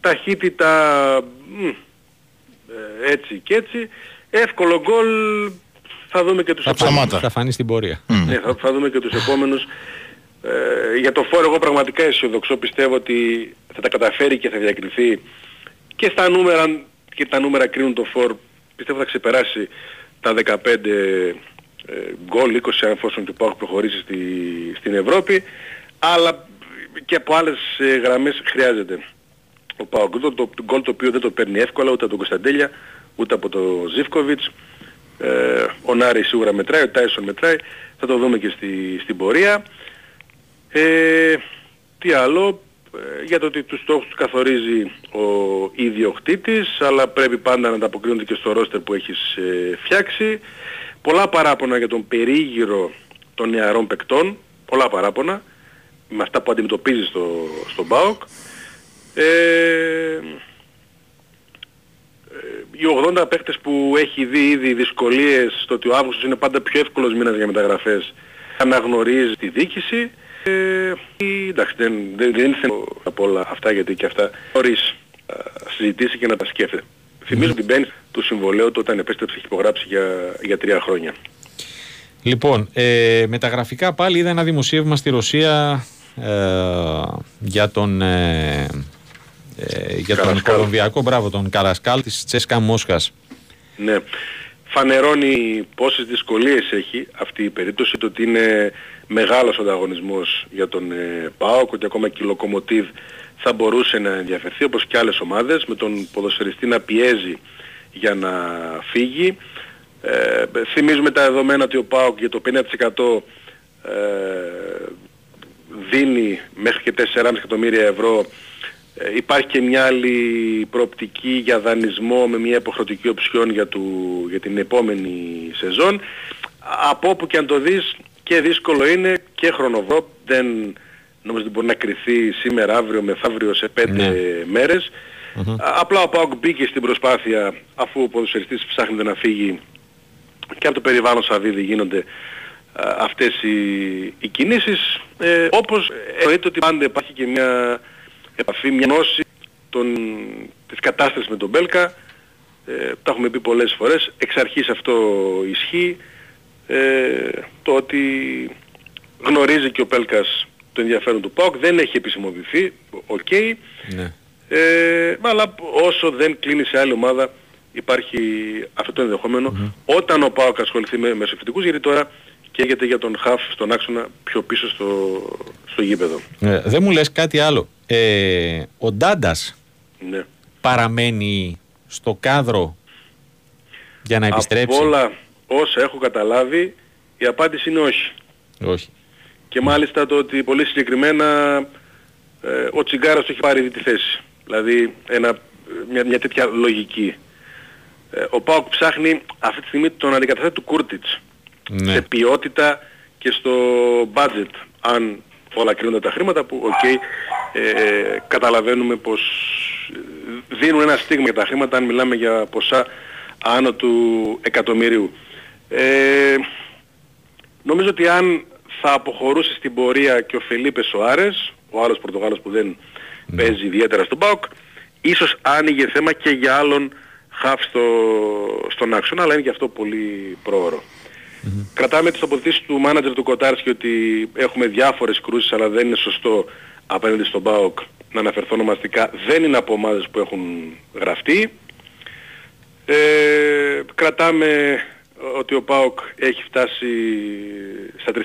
[SPEAKER 4] Ταχύτητα ε, έτσι και έτσι. Εύκολο γκολ θα δούμε και τους
[SPEAKER 1] θα επόμενους. Θα φανεί στην πορεία.
[SPEAKER 4] Ναι, θα, θα δούμε και τους επόμενους. Ε, για το φόρο εγώ πραγματικά αισιοδοξώ πιστεύω ότι θα τα καταφέρει και θα διακριθεί και στα νούμερα και τα νούμερα κρίνουν το φόρ πιστεύω θα ξεπεράσει τα 15 ε, γκολ 20 εφόσον του ΠΑΟΚ προχωρήσει στη, στην Ευρώπη. Αλλά και από άλλες ε, γραμμές χρειάζεται ο ΠΑΟΚ το, το, γκολ το οποίο δεν το παίρνει εύκολα ούτε από τον Κωνσταντέλια ούτε από τον Ζίβκοβιτς ε, ο Νάρη σίγουρα μετράει, ο Τάισον μετράει. Θα το δούμε και στη, στην πορεία. Ε, τι άλλο, ε, για το ότι τους στόχους τους καθορίζει ο ιδιοκτήτης, αλλά πρέπει πάντα να τα αποκρίνονται και στο ρόστερ που έχεις ε, φτιάξει. Πολλά παράπονα για τον περίγυρο των νεαρών παικτών, πολλά παράπονα, με αυτά που αντιμετωπίζεις στο, στο ΜΠΑΟΚ. Ε, ε οι 80 παίκτες που έχει δει ήδη δυσκολίες στο ότι ο Αύγουστος είναι πάντα πιο εύκολος μήνας για μεταγραφές αναγνωρίζει τη δίκηση ε, εντάξει, δεν, δεν, δεν από όλα αυτά γιατί και αυτά χωρίς συζητήσει και να τα σκέφτεται. Mm. Θυμίζω την μπαίνει του συμβολέου του όταν επέστρεψε έχει υπογράψει για, για τρία χρόνια.
[SPEAKER 1] Λοιπόν, ε, μεταγραφικά πάλι είδα ένα δημοσίευμα στη Ρωσία ε, για τον, ε, ε για τον Κολομβιακό, μπράβο, τον Καρασκάλ της Τσέσκα Μόσχας.
[SPEAKER 4] Ναι. Φανερώνει πόσες δυσκολίες έχει αυτή η περίπτωση, το ότι είναι μεγάλος ανταγωνισμός για τον ε, ΠΑΟΚ, ότι ακόμα και η Λοκομοτίβ θα μπορούσε να ενδιαφερθεί όπως και άλλες ομάδες, με τον ποδοσφαιριστή να πιέζει για να φύγει. Ε, θυμίζουμε τα δεδομένα ότι ο ΠΑΟΚ για το 50% ε, δίνει μέχρι και 4,5 εκατομμύρια ευρώ. Ε, υπάρχει και μια άλλη προοπτική για δανεισμό με μια υποχρεωτική οψιόν για, για την επόμενη σεζόν. Από όπου και αν το δεις και δύσκολο είναι και χρονοβρό. Δεν νομίζω ότι μπορεί να κρυθεί σήμερα, αύριο, μεθαύριο σε πέντε ναι. μερες Απλά ο Πάοκ μπήκε στην προσπάθεια αφού ο ποδοσφαιριστής ψάχνεται να φύγει και από το περιβάλλον Σαββίδη γίνονται αυτές οι, οι κινήσεις. Ε, όπως εννοείται ότι πάντα υπάρχει και μια επαφή, μια γνώση των, της κατάστασης με τον Πέλκα. Ε, τα έχουμε πει πολλές φορές. Εξ αρχής αυτό ισχύει ε, το ότι γνωρίζει και ο Πέλκας το ενδιαφέρον του ΠΑΟΚ, δεν έχει επισημοποιηθεί, okay. Ναι. Ε, αλλά όσο δεν κλείνει σε άλλη ομάδα υπάρχει αυτό το ενδεχόμενο όταν ο ΠΑΟΚ ασχοληθεί με μεσοεπιθετικούς γιατί τώρα καίγεται για τον Χαφ στον άξονα πιο πίσω στο, στο γήπεδο.
[SPEAKER 1] Ε, δεν μου λες κάτι άλλο. Ε, ο Ντάντας ναι. παραμένει στο κάδρο για να επιστρέψει;
[SPEAKER 4] Από όλα όσα έχω καταλάβει, η απάντηση είναι όχι.
[SPEAKER 1] Όχι.
[SPEAKER 4] Και μάλιστα το ότι πολύ συγκεκριμένα ε, ο Τσιγκάρας του έχει πάρει τη θέση. Δηλαδή ένα, μια, μια τέτοια λογική. Ε, ο ΠΑΟΚ ψάχνει αυτή τη στιγμή τον αντικαταστάτη του Κούρτιτς. Ναι. Σε ποιότητα και στο budget. Αν όλα κρίνονται τα χρήματα που, okay, ε, καταλαβαίνουμε πως δίνουν ένα στίγμα για τα χρήματα αν μιλάμε για ποσά άνω του εκατομμυρίου. Ε, νομίζω ότι αν θα αποχωρούσε στην πορεία και ο Φελίπε Σοάρες, ο άλλος Πορτογάλος που δεν ναι. παίζει ιδιαίτερα στον ΠΑΟΚ, ίσως άνοιγε θέμα και για άλλον χαφ στο, στον άξονα, αλλά είναι και αυτό πολύ πρόωρο. Mm-hmm. Κρατάμε τις τοποθετήσεις του μάνατζερ του Κοτάρσκι ότι έχουμε διάφορες κρούσεις αλλά δεν είναι σωστό απέναντι στον ΠΑΟΚ να αναφερθώ ονομαστικά. Δεν είναι από ομάδες που έχουν γραφτεί. Ε, κρατάμε ότι ο ΠΑΟΚ έχει φτάσει στα 3.500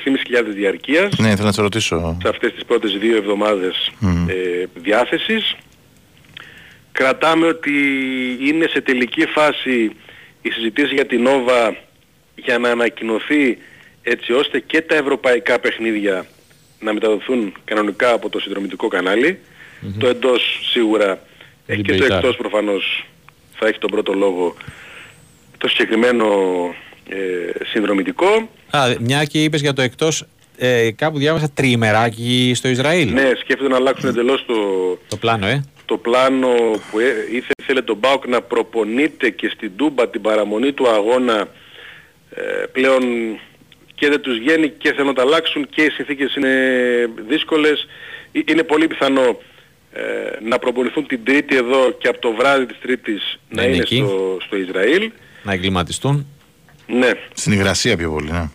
[SPEAKER 4] διαρκείας.
[SPEAKER 2] Ναι, θέλω να σε ρωτήσω.
[SPEAKER 4] Σε αυτές τις πρώτες δύο εβδομάδες ε, διάθεσης. Κρατάμε ότι είναι σε τελική φάση η συζητήση για την Νόβα για να ανακοινωθεί έτσι ώστε και τα ευρωπαϊκά παιχνίδια να μεταδοθούν κανονικά από το συνδρομητικό Το εντός σίγουρα και το εκτός προφανώς θα έχει τον πρώτο λόγο το συγκεκριμένο ε, συνδρομητικό.
[SPEAKER 1] Α, μια και είπες για το εκτός, ε, κάπου διάβασα τριημεράκι στο Ισραήλ.
[SPEAKER 4] Ναι, σκέφτεται να αλλάξουν εντελώς το,
[SPEAKER 1] το πλάνο, ε.
[SPEAKER 4] Το πλάνο που ε, ήθελε τον Μπάουκ να προπονείται και στην Τούμπα την παραμονή του αγώνα ε, πλέον και δεν τους βγαίνει και θέλουν να τα αλλάξουν και οι συνθήκες είναι δύσκολες. Ε, είναι πολύ πιθανό ε, να προπονηθούν την Τρίτη εδώ και από το βράδυ της Τρίτης να, είναι, στο, στο Ισραήλ.
[SPEAKER 1] Να εγκληματιστούν.
[SPEAKER 4] Ναι.
[SPEAKER 2] Στην υγρασία πιο πολύ, ναι.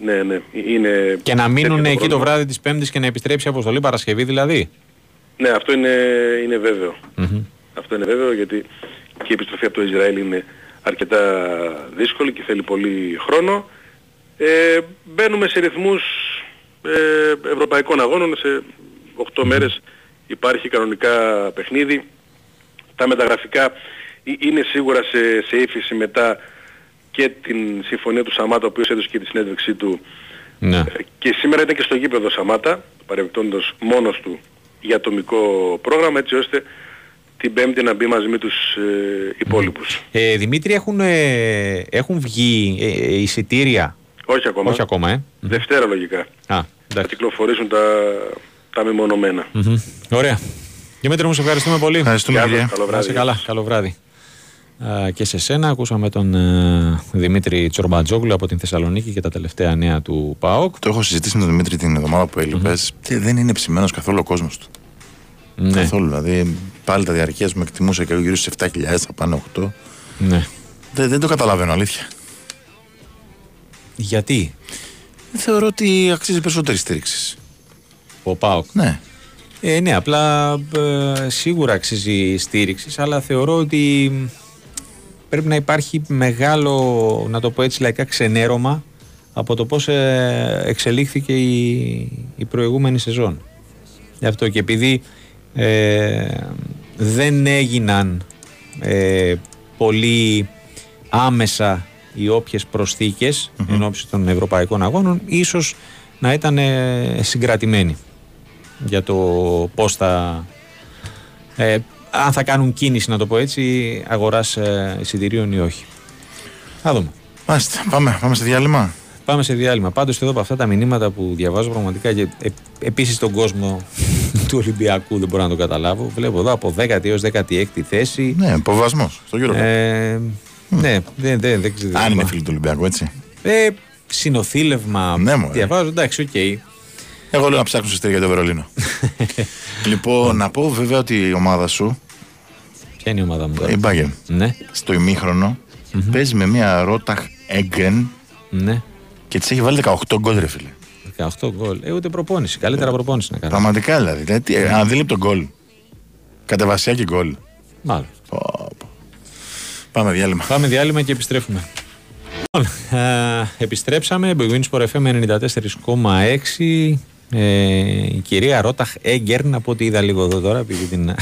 [SPEAKER 4] Ναι, ναι. Είναι
[SPEAKER 1] και να μείνουν εκεί το βράδυ της Πέμπτης και να επιστρέψει η αποστολή Παρασκευή δηλαδή.
[SPEAKER 4] Ναι, αυτό είναι, είναι Αυτό είναι βέβαιο γιατί και η επιστροφή από το Ισραήλ είναι αρκετά δύσκολη και θέλει πολύ χρόνο. Ε, μπαίνουμε σε ρυθμούς ε, ευρωπαϊκών αγώνων. Σε 8 μέρες υπάρχει κανονικά παιχνίδι. Τα μεταγραφικά είναι σίγουρα σε, σε ύφεση μετά και την συμφωνία του Σαμάτα, ο οποίος έδωσε και τη συνέντευξή του. Ναι. Ε, και σήμερα ήταν και στο γήπεδο Σαμάτα, παρεμπιπτόντως μόνος του για ατομικό πρόγραμμα, έτσι ώστε την Πέμπτη να μπει μαζί με τους ε, υπόλοιπους.
[SPEAKER 1] Ε, Δημήτρη, έχουν, ε, έχουν βγει ε, εισιτήρια;
[SPEAKER 4] Όχι ακόμα.
[SPEAKER 1] Όχι ακόμα, ε.
[SPEAKER 4] Δευτέρα λογικά. Α, θα κυκλοφορήσουν τα, τα μεμονωμένα.
[SPEAKER 1] Mm-hmm. Ωραία. Δημήτρη μου, σε ευχαριστούμε πολύ.
[SPEAKER 2] Ευχαριστούμε,
[SPEAKER 4] Καλό βράδυ.
[SPEAKER 1] καλά. Καλό βράδυ. και σε σένα ακούσαμε τον ε, Δημήτρη Τσορμπατζόγλου από την Θεσσαλονίκη και τα τελευταία νέα του ΠΑΟΚ.
[SPEAKER 2] Το έχω συζητήσει με τον Δημήτρη την εβδομάδα που έλειπες και δεν είναι ψημένος καθόλου ο κόσμος του. Ναι. Καθόλου. Δηλαδή πάλι τα διαρκεία μου εκτιμούσα και γύρω στι 7.000, θα πάνε 8.
[SPEAKER 1] Ναι.
[SPEAKER 2] Δεν, δεν το καταλαβαίνω, αλήθεια.
[SPEAKER 1] Γιατί;
[SPEAKER 2] Θεωρώ ότι αξίζει περισσότερη στήριξη.
[SPEAKER 1] Ο ΠΑΟΚ.
[SPEAKER 2] Ναι.
[SPEAKER 1] Ε, ναι, απλά ε, σίγουρα αξίζει στήριξη, αλλά θεωρώ ότι πρέπει να υπάρχει μεγάλο, να το πω έτσι λαϊκά, ξενέρωμα από το πώς ε, εξελίχθηκε η, η προηγούμενη σεζόν. Γι' αυτό και επειδή ε, δεν έγιναν ε, πολύ άμεσα οι όποιες προσθήκες mm-hmm. εν ώψη των ευρωπαϊκών αγώνων ίσως να ήταν ε, συγκρατημένοι για το πώς θα ε, αν θα κάνουν κίνηση να το πω έτσι αγοράς ε, εισιτηρίων ή όχι. Θα δούμε.
[SPEAKER 2] Μάλιστα. Πάμε, πάμε σε διάλειμμα.
[SPEAKER 1] Πάμε σε διάλειμμα. Πάντως εδώ από αυτά τα μηνύματα που διαβάζω πραγματικά και ε, επίσης τον κόσμο του Ολυμπιακού δεν μπορώ να το καταλάβω. Βλέπω εδώ από 10η έως 16η θέση.
[SPEAKER 2] Ναι, υποβασμός στο γύρο. Ε,
[SPEAKER 1] ναι, δεν, δεν, δεν ξέρω.
[SPEAKER 2] Αν είναι φίλοι του Ολυμπιακού, έτσι.
[SPEAKER 1] Ε, συνοθήλευμα.
[SPEAKER 2] Ναι,
[SPEAKER 1] διαβάζω, εντάξει, οκ. Okay.
[SPEAKER 2] Εγώ λέω να ψάξω σε για το Βερολίνο. λοιπόν, να πω βέβαια ότι η ομάδα σου.
[SPEAKER 1] Ποια είναι η ομάδα μου τώρα;
[SPEAKER 2] Η Bayern.
[SPEAKER 1] Ναι.
[SPEAKER 2] Στο ημίχρονο mm-hmm. παίζει με μια Ρόταχ Έγκεν.
[SPEAKER 1] Ναι.
[SPEAKER 2] Και τη έχει βάλει 18 γκολ, ρε φίλε.
[SPEAKER 1] 18 γκολ. Ε, ούτε προπόνηση. Καλύτερα ε, προπόνηση να κάνει.
[SPEAKER 2] Πραγματικά δηλαδή. δηλαδή ε, αδίληπτο γκολ. Κατεβασιάκι γκολ.
[SPEAKER 1] Μάλλον.
[SPEAKER 2] Πάμε διάλειμμα.
[SPEAKER 1] Πάμε διάλειμμα και επιστρέφουμε. Λοιπόν, ε, επιστρέψαμε. Big Sport FM 94,6. Ε, η κυρία Ρόταχ Έγκερν, από ό,τι είδα λίγο εδώ τώρα, επειδή την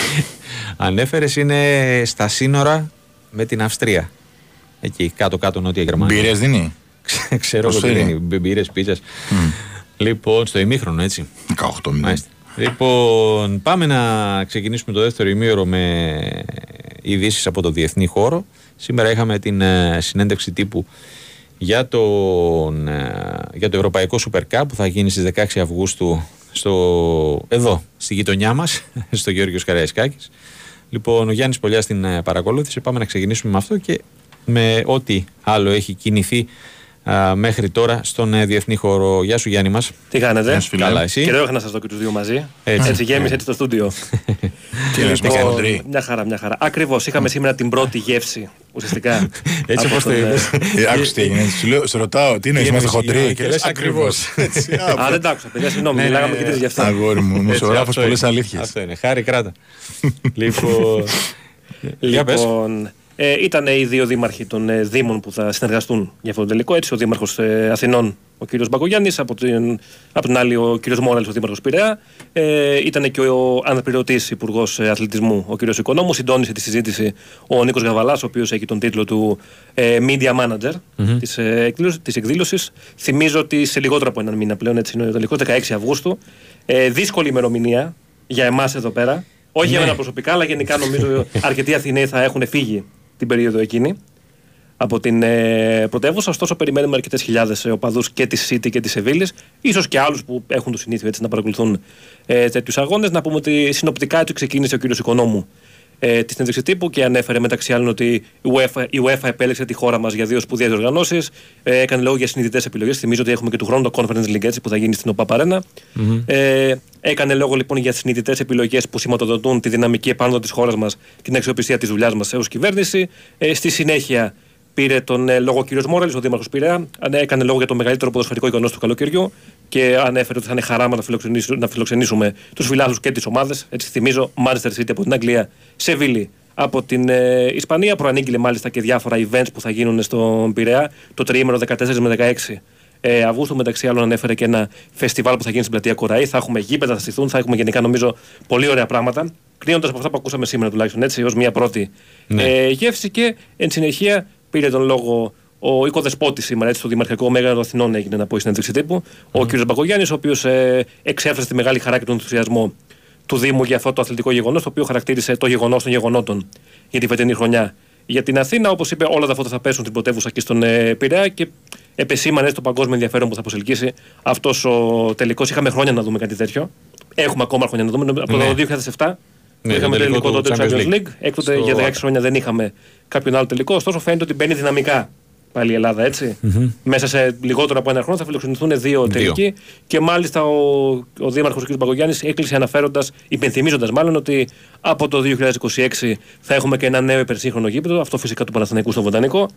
[SPEAKER 1] ανέφερες, είναι στα σύνορα με την Αυστρία. Εκεί κάτω-κάτω νότια Γερμανία.
[SPEAKER 2] Μπύρες δίνει;
[SPEAKER 1] Ξέρω ότι δίνει. Μπύρες, πίτσες. Λοιπόν, στο ημίχρονο, έτσι.
[SPEAKER 2] 18 μήνες.
[SPEAKER 1] Λοιπόν, πάμε να ξεκινήσουμε το δεύτερο ημίωρο με ειδήσεις από το διεθνή χώρο. Σήμερα είχαμε την ε, συνέντευξη τύπου για, τον, ε, για το Ευρωπαϊκό Super Cup που θα γίνει στις 16 Αυγούστου στο, εδώ, στη γειτονιά μας, στο Γεώργιος Καραϊσκάκης. Λοιπόν, ο Γιάννης Πολιάς την ε, παρακολούθησε. Πάμε να ξεκινήσουμε με αυτό και με ό,τι άλλο έχει κινηθεί μέχρι τώρα στον ε, διεθνή χώρο. Γεια σου Γιάννη μας.
[SPEAKER 5] Τι κάνετε;
[SPEAKER 1] Καλά εσύ;
[SPEAKER 5] Καιρό είχα να σας δω και τους δύο μαζί. Έτσι, έτσι γέμισε έτσι το στούντιο.
[SPEAKER 2] Τι λοιπόν,
[SPEAKER 5] μια χαρά, μια χαρά. Ακριβώς, είχαμε σήμερα την πρώτη γεύση ουσιαστικά.
[SPEAKER 1] Έτσι όπως το είπες.
[SPEAKER 2] Ε, άκουσε τι έγινε. Σου ρωτάω, τι είναι, είμαστε χοντροί;
[SPEAKER 1] Και λες ακριβώς.
[SPEAKER 5] Α, δεν τα άκουσα, παιδιά, συγγνώμη, ναι, μιλάγαμε ναι, και τρεις γι' αυτά.
[SPEAKER 2] Αγόρι μου, μουσογράφος πολλές αλήθειες.
[SPEAKER 1] Αυτό είναι, χάρη κράτα. Λοιπόν,
[SPEAKER 5] λοιπόν ε, ήταν οι δύο δήμαρχοι των ε, Δήμων που θα συνεργαστούν για αυτό το τελικό. Έτσι, ο Δήμαρχος ε, Αθηνών, ο κ. Μπακογιάννης, από, την, από την άλλη ο κ. Μόραλ, ο Δήμαρχος Πειραιά. Ε, ήταν και ο αναπληρωτή Υπουργός ε, Αθλητισμού, ο κ. Οικονόμου. Συντόνισε τη συζήτηση ο Νίκος Γαβαλάς, ο οποίος έχει τον τίτλο του ε, Media Manager mm-hmm. της ε, εκδήλωσης. Θυμίζω ότι σε λιγότερο από έναν μήνα πλέον, έτσι είναι ο τελικό, 16 Αυγούστου. Ε, δύσκολη ημερομηνία για εμάς εδώ πέρα. Όχι ναι. για μένα προσωπικά, αλλά γενικά νομίζω αρκετοί Αθηναίοι θα έχουν φύγει την περίοδο εκείνη από την ε, πρωτεύουσα. Ωστόσο, περιμένουμε αρκετές χιλιάδες οπαδούς και της City και της Σεβίλη, ίσως και άλλους που έχουν το συνήθειο έτσι, να παρακολουθούν ε, τέτοιους αγώνες. Να πούμε ότι συνοπτικά έτσι ξεκίνησε ο κύριος Οικονόμου ε, τη συνέντευξη τύπου και ανέφερε μεταξύ άλλων ότι η UEFA, η UEFA επέλεξε τη χώρα μας για δύο σπουδαίες διοργανώσει. Ε, έκανε λόγο για συνειδητές επιλογές. Θυμίζω ότι έχουμε και του χρόνου το Conference League έτσι, που θα γίνει στην ΟΠΑ Ε, έκανε λόγο λοιπόν για συνειδητές επιλογές που σηματοδοτούν τη δυναμική επάνωδο της χώρας μας και την αξιοπιστία της δουλειάς μας ως κυβέρνηση. Ε, στη συνέχεια πήρε τον ε, λόγο ο κ. Μόραλης, ο Δήμαρχος Πειραιά, έκανε λόγο για το μεγαλύτερο ποδοσφαιρικό γεγονός του καλοκαιριού και ανέφερε ότι θα είναι χαρά να φιλοξενήσουμε, να φιλοξενήσουμε τους φιλάθλους και τις ομάδες. Έτσι θυμίζω, Manchester City από την Αγγλία, Σεβίλη από την ε, Ισπανία. Προανήγγειλε μάλιστα και διάφορα events που θα γίνουν στον Πειραιά το τριήμερο 14 με 16 ε, Αυγούστου. Μεταξύ άλλων, ανέφερε και ένα φεστιβάλ που θα γίνει στην πλατεία Κοραή. Θα έχουμε γήπεδα, θα στηθούν, θα έχουμε γενικά νομίζω πολύ ωραία πράγματα. Κλείνοντας από αυτά που ακούσαμε σήμερα τουλάχιστον έτσι, ως μια πρώτη ναι. ε, γεύση και εν συνεχεία πήρε τον λόγο ο οικοδεσπότης σήμερα, έτσι, στο Δημαρχικό Μέγαρο Αθηνών έγινε να πω η συνέντευξη τύπου, mm. ο κ. Μπακογιάννης, ο οποίος ε, εξέφρασε τη μεγάλη χαρά και τον ενθουσιασμό του Δήμου για αυτό το αθλητικό γεγονός, το οποίο χαρακτήρισε το γεγονός των γεγονότων για τη φετινή χρονιά. Για την Αθήνα, όπως είπε, όλα τα φώτα θα πέσουν στην πρωτεύουσα και στον ε, Πειραιά και επεσήμανε το παγκόσμιο ενδιαφέρον που θα προσελκύσει αυτός ο τελικός. Είχαμε χρόνια να δούμε κάτι τέτοιο. Έχουμε ακόμα χρόνια να δούμε. Από το 2007 ναι. Ναι, είχαμε το τελικό τότε του Champions League. Έκτοτε για 16 χρόνια δεν είχαμε κάποιον άλλο τελικό. Ωστόσο, φαίνεται ότι μπαίνει δυναμικά πάλι η Ελλάδα, έτσι. Mm-hmm. Μέσα σε λιγότερο από ένα χρόνο θα φιλοξενηθούν δύο, τελικοί. Και μάλιστα ο, ο Δήμαρχος κ. Μπαγκογιάννης έκλεισε αναφέροντας, υπενθυμίζοντας μάλλον ότι από το 2026 θα έχουμε και ένα νέο υπερσύγχρονο γήπεδο. Αυτό φυσικά του Παναθηναϊκού στο Βοτανικό.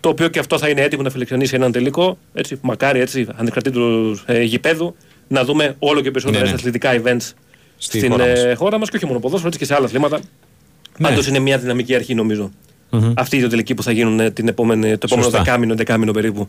[SPEAKER 5] Το οποίο και αυτό θα είναι έτοιμο να φιλοξενήσει έναν τελικό. Έτσι, μακάρι έτσι, ανεξαρτήτου ε, γηπέδου, να δούμε όλο και περισσότερα ναι, ναι. αθλητικά events Στη στην χώρα, ε, χώρα μας και όχι μόνο ποδόσφαιρο, έτσι και σε άλλα αθλήματα. Ναι. Πάντως είναι μια δυναμική αρχή νομίζω. Mm-hmm. Αυτή η τελική που θα γίνουν ε, την επόμενη, το επόμενο δεκάμινο, δεκάμινο περίπου.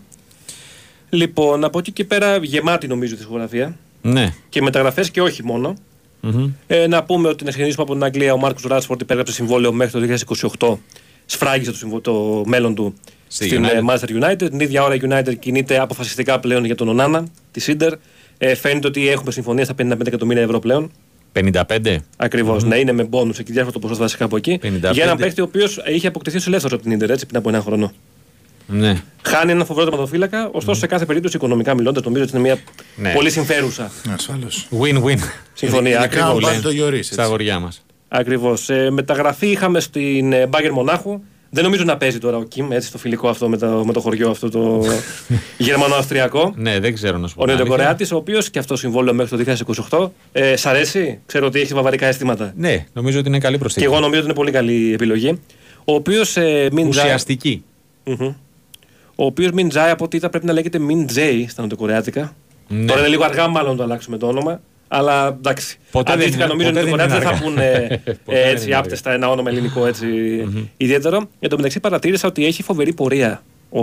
[SPEAKER 5] Λοιπόν, από εκεί και πέρα γεμάτη νομίζω τη δισκογραφία.
[SPEAKER 1] Ναι.
[SPEAKER 5] Και μεταγραφές και όχι μόνο. Mm-hmm. Ε, να πούμε ότι να ξεκινήσουμε από την Αγγλία. Ο Μάρκος Ράσφορντ υπέγραψε συμβόλαιο μέχρι το 2028. Σφράγισε το, το μέλλον του Στη στην United. Ε, Manchester United. Την ίδια ώρα η United κινείται αποφασιστικά πλέον για τον Ονάνα, τη Σίντερ. Ε, φαίνεται ότι έχουμε συμφωνία στα 55 εκατομμύρια ευρώ πλέον.
[SPEAKER 1] 55.
[SPEAKER 5] Ακριβώς, mm-hmm. ναι, είναι με μπόνου εκεί, διάφορα το ποσοστό βασικά από εκεί. 55. Για έναν παίχτη ο οποίος είχε αποκτηθεί ω ελεύθερο από την Ιντερ έτσι πριν από ένα χρόνο.
[SPEAKER 1] Ναι.
[SPEAKER 5] Χάνει ένα φοβερό τερματοφύλακα, ωστόσο mm. σε κάθε περίπτωση οικονομικά μιλώντας νομίζω ότι είναι μια ναι. πολύ συμφέρουσα.
[SPEAKER 2] Ασφαλώς.
[SPEAKER 1] Win-win.
[SPEAKER 5] Συμφωνία.
[SPEAKER 2] Ακριβώς.
[SPEAKER 1] Στα αγοριά μας.
[SPEAKER 5] Ακριβώς. Ε, μεταγραφή είχαμε στην Μπάγκερ Μονάχου. Δεν νομίζω να παίζει τώρα ο Κιμ έτσι το φιλικό αυτό με το, με το χωριό αυτό το γερμανο-αυστριακό.
[SPEAKER 1] ναι, δεν ξέρω να σου πω.
[SPEAKER 5] Ο Νεοτοκορεάτη, ο οποίος και αυτό συμβόλαιο μέχρι το 2028. Ε, σ' αρέσει, ξέρω ότι έχει βαβαρικά αισθήματα.
[SPEAKER 1] Ναι, νομίζω ότι είναι καλή προσθήκη.
[SPEAKER 5] Και εγώ νομίζω ότι είναι πολύ καλή επιλογή. Ο οποίος ε, μην
[SPEAKER 1] Ουσιαστική.
[SPEAKER 5] Ο οποίος μην τζάει από ό,τι είδα πρέπει να λέγεται μην τζέι στα Νοτοκορεάτικα. Ναι. Τώρα είναι λίγο αργά, μάλλον να το αλλάξουμε το όνομα. Αλλά εντάξει. Ποτέ Αντίστοιχα, νομίζω ότι οι δεν θα πούνε έτσι άπτεστα ένα όνομα ελληνικό έτσι ιδιαίτερο. Εν τω μεταξύ παρατήρησα ότι έχει φοβερή πορεία ο,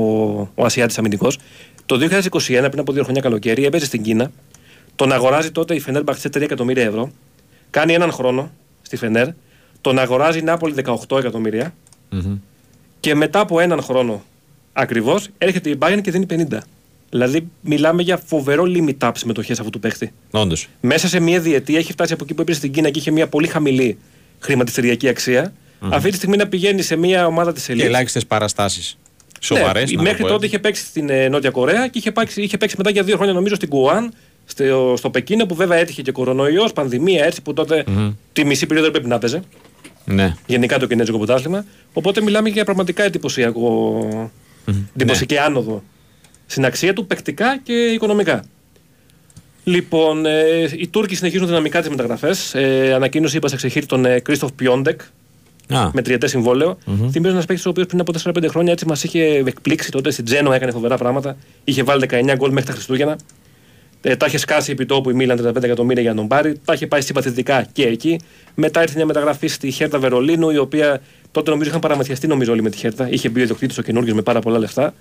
[SPEAKER 5] ο Ασιάτης αμυντικός. Το 2021, πριν από δύο χρόνια καλοκαίρι, έπαιζε στην Κίνα. Τον αγοράζει τότε η Φενέρ Μπαξέ 3 εκατομμύρια ευρώ. Κάνει έναν χρόνο στη Φενέρ. Τον αγοράζει η Νάπολη 18 εκατομμύρια. Και μετά από έναν χρόνο ακριβώς έρχεται η Bayern και δίνει 50. Δηλαδή, μιλάμε για φοβερό limit up συμμετοχές αυτού του παίχτη.
[SPEAKER 1] Όντως.
[SPEAKER 5] Μέσα σε μία διετία έχει φτάσει από εκεί που έπεσε στην Κίνα και είχε μια πολύ χαμηλή χρηματιστηριακή αξία. Mm-hmm. Αυτή τη στιγμή να πηγαίνει σε μια ομάδα της Ελλάδα.
[SPEAKER 1] Και ελάχιστες παραστάσεις. Σοβαρές.
[SPEAKER 5] Ναι, μέχρι τότε είχε παίξει στην ε, Νότια Κορέα και είχε παίξει, είχε παίξει μετά για δύο χρόνια νομίζω στην Κουάν, στο, στο Πεκίνο που βέβαια έτυχε και κορονοϊός, πανδημία έτσι που τότε mm-hmm. τη μισή περίοδο πρέπει να παίζει.
[SPEAKER 1] Ναι.
[SPEAKER 5] Γενικά το κινέζικο πρωτάθλημα. Οπότε μιλάμε για πραγματικά εντυπωσιακό. Mm-hmm. Εντυπωσιακή ναι. άνοδο στην αξία του παικτικά και οικονομικά. Λοιπόν, ε, οι Τούρκοι συνεχίζουν δυναμικά τις μεταγραφές. Ε, ανακοίνωση, είπα σε ξεχείρι τον ε, Κρίστοφ Πιόντεκ με τριετές συμβόλαιο. Mm-hmm. Θυμίζω ένας παίκτης ο οποίος πριν από 4-5 χρόνια έτσι μας είχε εκπλήξει τότε στην Τζένο, έκανε φοβερά πράγματα. Είχε βάλει 19 γκολ μέχρι τα Χριστούγεννα. Ε, τα είχε σκάσει επί τόπου η Μίλαν 35 εκατομμύρια για να τον πάρει. Τα είχε πάει συμπαθητικά και εκεί. Μετά ήρθε μια μεταγραφή στη Χέρτα Βερολίνου, η οποία τότε νομίζω είχαν παραμεθιαστεί νομίζω όλοι με τη Χέρτα. Είχε μπει ο ιδιοκτήτης ο καινούργιος με πάρα πολλά λεφτά.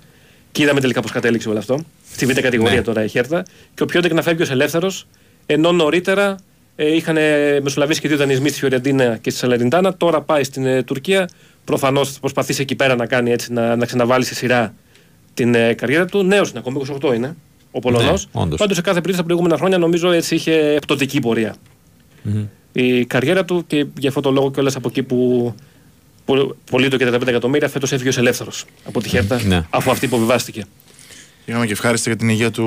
[SPEAKER 5] Και είδαμε τελικά πώ κατέληξε όλο αυτό. Στη β' κατηγορία ναι. τώρα η Χέρτα. Και ο Πιόντεκ να φεύγει ως ελεύθερος, ενώ νωρίτερα ε, είχαν μεσολαβήσει και δύο δανεισμοί στη Φιωρεντίνα και στη Σαλεριντάνα. Τώρα πάει στην ε, Τουρκία. Προφανώς θα προσπαθήσει εκεί πέρα να κάνει έτσι, να, να ξαναβάλει σε σειρά την ε, καριέρα του. Νέος είναι ακόμα, 28 είναι ο Πολωνός. Ναι, Πάντως σε κάθε περίπτωση τα προηγούμενα χρόνια νομίζω έτσι είχε πτωτική Η καριέρα του και για αυτό το λόγο κιόλας από εκεί που πολύ το και 35 εκατομμύρια, φέτος έφυγε ως ελεύθερος από τη Χέρτα, ναι. αφού αυτή υποβιβάστηκε.
[SPEAKER 2] Είχαμε και ευχάριστα για την υγεία του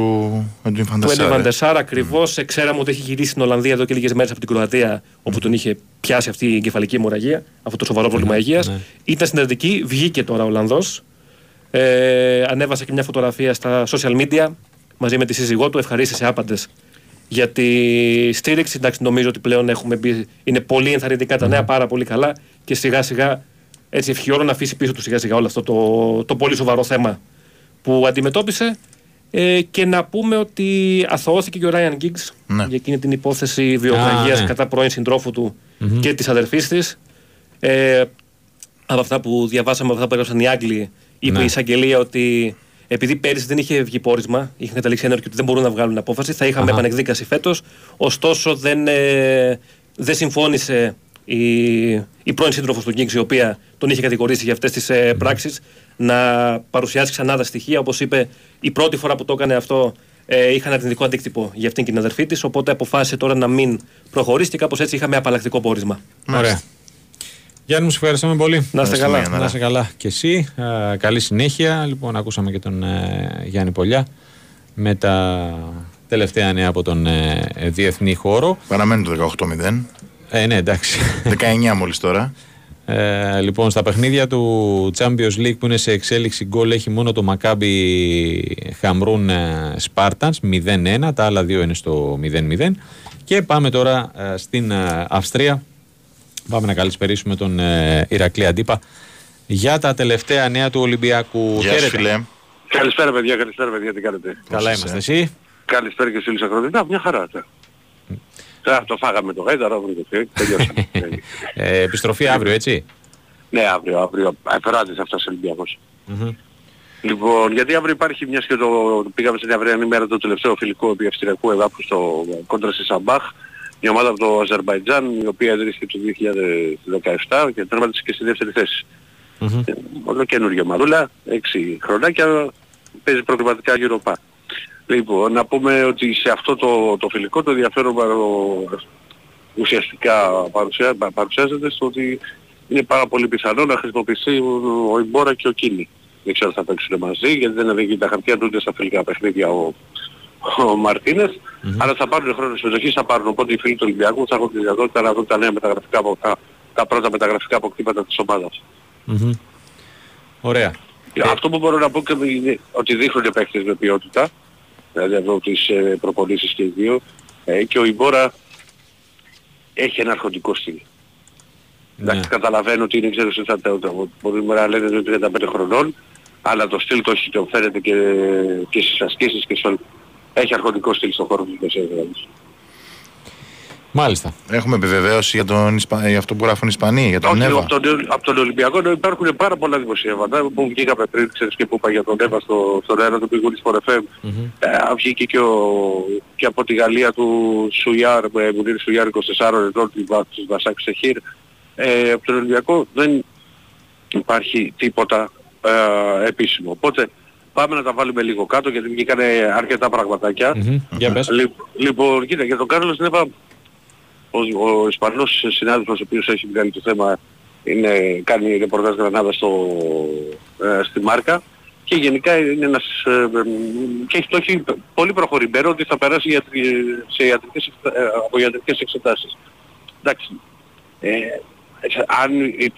[SPEAKER 2] Έντουιν Φαντασάρα.
[SPEAKER 5] Του Φαντασάρα ακριβώς. Mm. Ξέραμε ότι έχει γυρίσει στην Ολλανδία εδώ και λίγες μέρες από την Κροατία, όπου τον είχε πιάσει αυτή η εγκεφαλική αιμορραγία, αυτό το σοβαρό πρόβλημα mm. υγείας. Ναι. Ήταν στην βγήκε τώρα ο Ολλανδός. Ε, ανέβασε και μια φωτογραφία στα social media μαζί με τη σύζυγό του. Ευχαρίστησε άπαντες για τη στήριξη. Εντάξει, νομίζω ότι πλέον έχουμε μπει, είναι πολύ ενθαρρυντικά τα νέα, πάρα πολύ καλά και σιγά σιγά έτσι ευχιόρω να αφήσει πίσω του σιγά σιγά όλο αυτό το, το πολύ σοβαρό θέμα που αντιμετώπισε. Ε, και να πούμε ότι αθωώθηκε και ο Ράιαν Γκίγκς ναι. για εκείνη την υπόθεση βιοπραγίας ναι. κατά πρώην συντρόφου του και της αδερφής της. Ε, από αυτά που διαβάσαμε, από αυτά που έγραψαν οι Άγγλοι, είπε ναι. η εισαγγελία ότι επειδή πέρυσι δεν είχε βγει πόρισμα, είχαν καταλήξει ένα και ότι δεν μπορούν να βγάλουν απόφαση, θα είχαμε επανεκδίκαση φέτος. Ωστόσο, δεν, ε, δεν συμφώνησε η, η πρώην σύντροφος του Γκίγκς, η οποία τον είχε κατηγορήσει για αυτές τις ε, πράξεις, να παρουσιάσει ξανά τα στοιχεία. Όπως είπε, η πρώτη φορά που το έκανε αυτό ε, είχαν αρνητικό αντίκτυπο για αυτήν και την αδερφή της. Οπότε αποφάσισε τώρα να μην προχωρήσει και κάπως έτσι είχαμε απαλλακτικό πόρισμα.
[SPEAKER 1] Ωραία. Γιάννη, μου ευχαριστούμε πολύ.
[SPEAKER 5] Να είστε καλά.
[SPEAKER 1] Να είστε καλά και εσύ. καλή συνέχεια. Λοιπόν, ακούσαμε και τον ε, Γιάννη Πολιά με τα τελευταία νέα από τον ε, διεθνή χώρο.
[SPEAKER 2] Παραμένει το 18-0.
[SPEAKER 1] Ε, ναι, εντάξει.
[SPEAKER 2] 19 μόλις τώρα.
[SPEAKER 1] Ε, λοιπόν, στα παιχνίδια του Champions League που είναι σε εξέλιξη γκολ έχει μόνο το Maccabi Hamrun Spartans 0-1, τα άλλα δύο είναι στο 0-0. Και πάμε τώρα στην Αυστρία Πάμε να καλησπερίσουμε τον ε, Ηρακλή Αντίπα για τα τελευταία νέα του Ολυμπιακού.
[SPEAKER 2] Γεια σου φίλε.
[SPEAKER 6] Καλησπέρα παιδιά, καλησπέρα παιδιά, τι κάνετε;
[SPEAKER 1] Καλά είμαστε εσύ;
[SPEAKER 6] Καλησπέρα και στους ακροδιτά, μια χαρά. Τώρα το φάγαμε το γάιδαρο, αύριο το τελειώσαμε.
[SPEAKER 1] ε, επιστροφή αύριο, έτσι;
[SPEAKER 6] Ναι, αύριο, αύριο. Εφεράτης αυτός ο Ολυμπιακός. Λοιπόν, γιατί αύριο υπάρχει μια και το πήγαμε στην αυριανή μέρα το τελευταίο φιλικό επί Αυστριακού εδάφου στο κόντρα στη Σαμπάχ μια ομάδα από το Αζερβαϊτζάν η οποία ιδρύθηκε το 2017 και τέρματισε και στη δεύτερη θέση. Mm-hmm. Όλο καινούργια μαρούλα, 6 χρονάκια, παίζει προκριματικά Europa. Λοιπόν, να πούμε ότι σε αυτό το, το φιλικό το ενδιαφέρον ουσιαστικά παρουσιά, παρουσιάζεται στο ότι είναι πάρα πολύ πιθανό να χρησιμοποιηθεί ο Ιμπόρα και ο Κίνη. Δεν ξέρω αν θα παίξουν μαζί γιατί δεν έχει τα χαρτιά του ούτε στα φιλικά παιχνίδια ο, ο Μαρτίνες, mm-hmm. αλλά θα πάρουν χρόνο συμμετοχής, θα πάρουν οπότε οι φίλοι του Ολυμπιακού θα έχουν τη δυνατότητα να δουν τα νέα μεταγραφικά, τα, τα πρώτα μεταγραφικά αποκτήματα της ομάδας.
[SPEAKER 1] Mm-hmm. Ωραία.
[SPEAKER 6] Αυτό που μπορώ να πω και είναι ότι δείχνουν οι παίκτες με ποιότητα, δηλαδή εδώ τις ε, προπονήσεις και οι δύο, ε, και ο Ιμπόρα έχει ένα αρχοντικό στυλ. Ναι. Εντάξει, καταλαβαίνω ότι είναι, ξέρω, θα, μπορεί να λένε ότι είναι 35 χρονών, αλλά το στυλ το έχει και φαίνεται και, και στις ασκήσεις και στο, έχει αρχοντικό στυλ στον χώρο του δηλαδή.
[SPEAKER 1] Μάλιστα.
[SPEAKER 2] Έχουμε επιβεβαίωση για, τον για αυτό που γράφουν οι Ισπανοί, για τον Νέβα.
[SPEAKER 6] Από τον, από τον Ολυμπιακό υπάρχουν πάρα πολλά δημοσιεύματα που βγήκαμε πριν, ξέρεις και που είπα για τον Νέβα στο, στον αέρα του πηγού της FM. Mm-hmm. Ε, βγήκε και, ο, και από τη Γαλλία του Σουγιάρ, με Μουνίρ Σουγιάρ 24 ετών, της Βασάκ Σεχίρ. Ε, από τον Ολυμπιακό δεν υπάρχει τίποτα ε, επίσημο. Οπότε πάμε να τα βάλουμε λίγο κάτω γιατί βγήκανε αρκετά πραγματάκια.
[SPEAKER 1] Mm-hmm.
[SPEAKER 6] λοιπόν, κοίτα, για τον Κάρλος Νέβα, ο, ο Ισπανός συνάδελφος ο οποίος έχει βγάλει το θέμα είναι, κάνει ρεπορτάζ Γρανάδα στο, ε, στη Μάρκα και γενικά είναι ένας, ε, και έχει, το έχει πολύ προχωρημένο ότι θα περάσει σε ιατρικές, ε, από ιατρικές εξετάσεις. Εντάξει, ε, αν,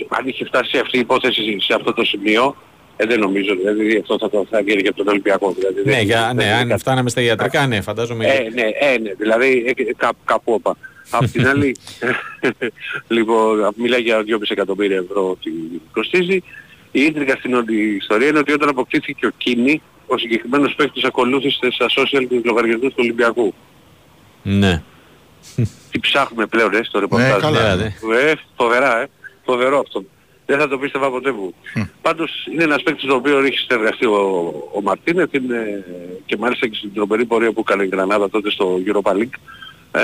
[SPEAKER 6] αν είχε φτάσει αυτή η υπόθεση σε αυτό το σημείο, ε, δεν νομίζω, δηλαδή αυτό θα το θα βγει και από τον Ολυμπιακό. Δηλαδή,
[SPEAKER 1] ναι, για, ναι, αν φτάναμε στα ιατρικά, ναι, φαντάζομαι.
[SPEAKER 6] Ε, ναι, ε, ναι, δηλαδή ε, κά, κάπου όπα. Απ' την άλλη, λοιπόν, μιλάει για 2,5 εκατομμύρια ευρώ ότι κοστίζει. Η ίντρικα στην όλη ιστορία είναι ότι όταν αποκτήθηκε ο Κίνη, ο συγκεκριμένος παίκτης ακολούθησε στα social τους λογαριασμούς του Ολυμπιακού.
[SPEAKER 1] Ναι.
[SPEAKER 6] Τι ψάχνουμε πλέον, ε, στο ρεπορτάζ.
[SPEAKER 1] Ναι, καλά, ναι.
[SPEAKER 6] Ε, φοβερά, ε. Φοβερό αυτό. Δεν θα το πίστευα ποτέ μου. Mm. Πάντως είναι ένας παίκτης το οποίο έχει συνεργαστεί ο, ο Μαρτίνεθ είναι, και μάλιστα και στην τρομερή πορεία που έκανε η Γρανάδα τότε στο Europa League. Ε,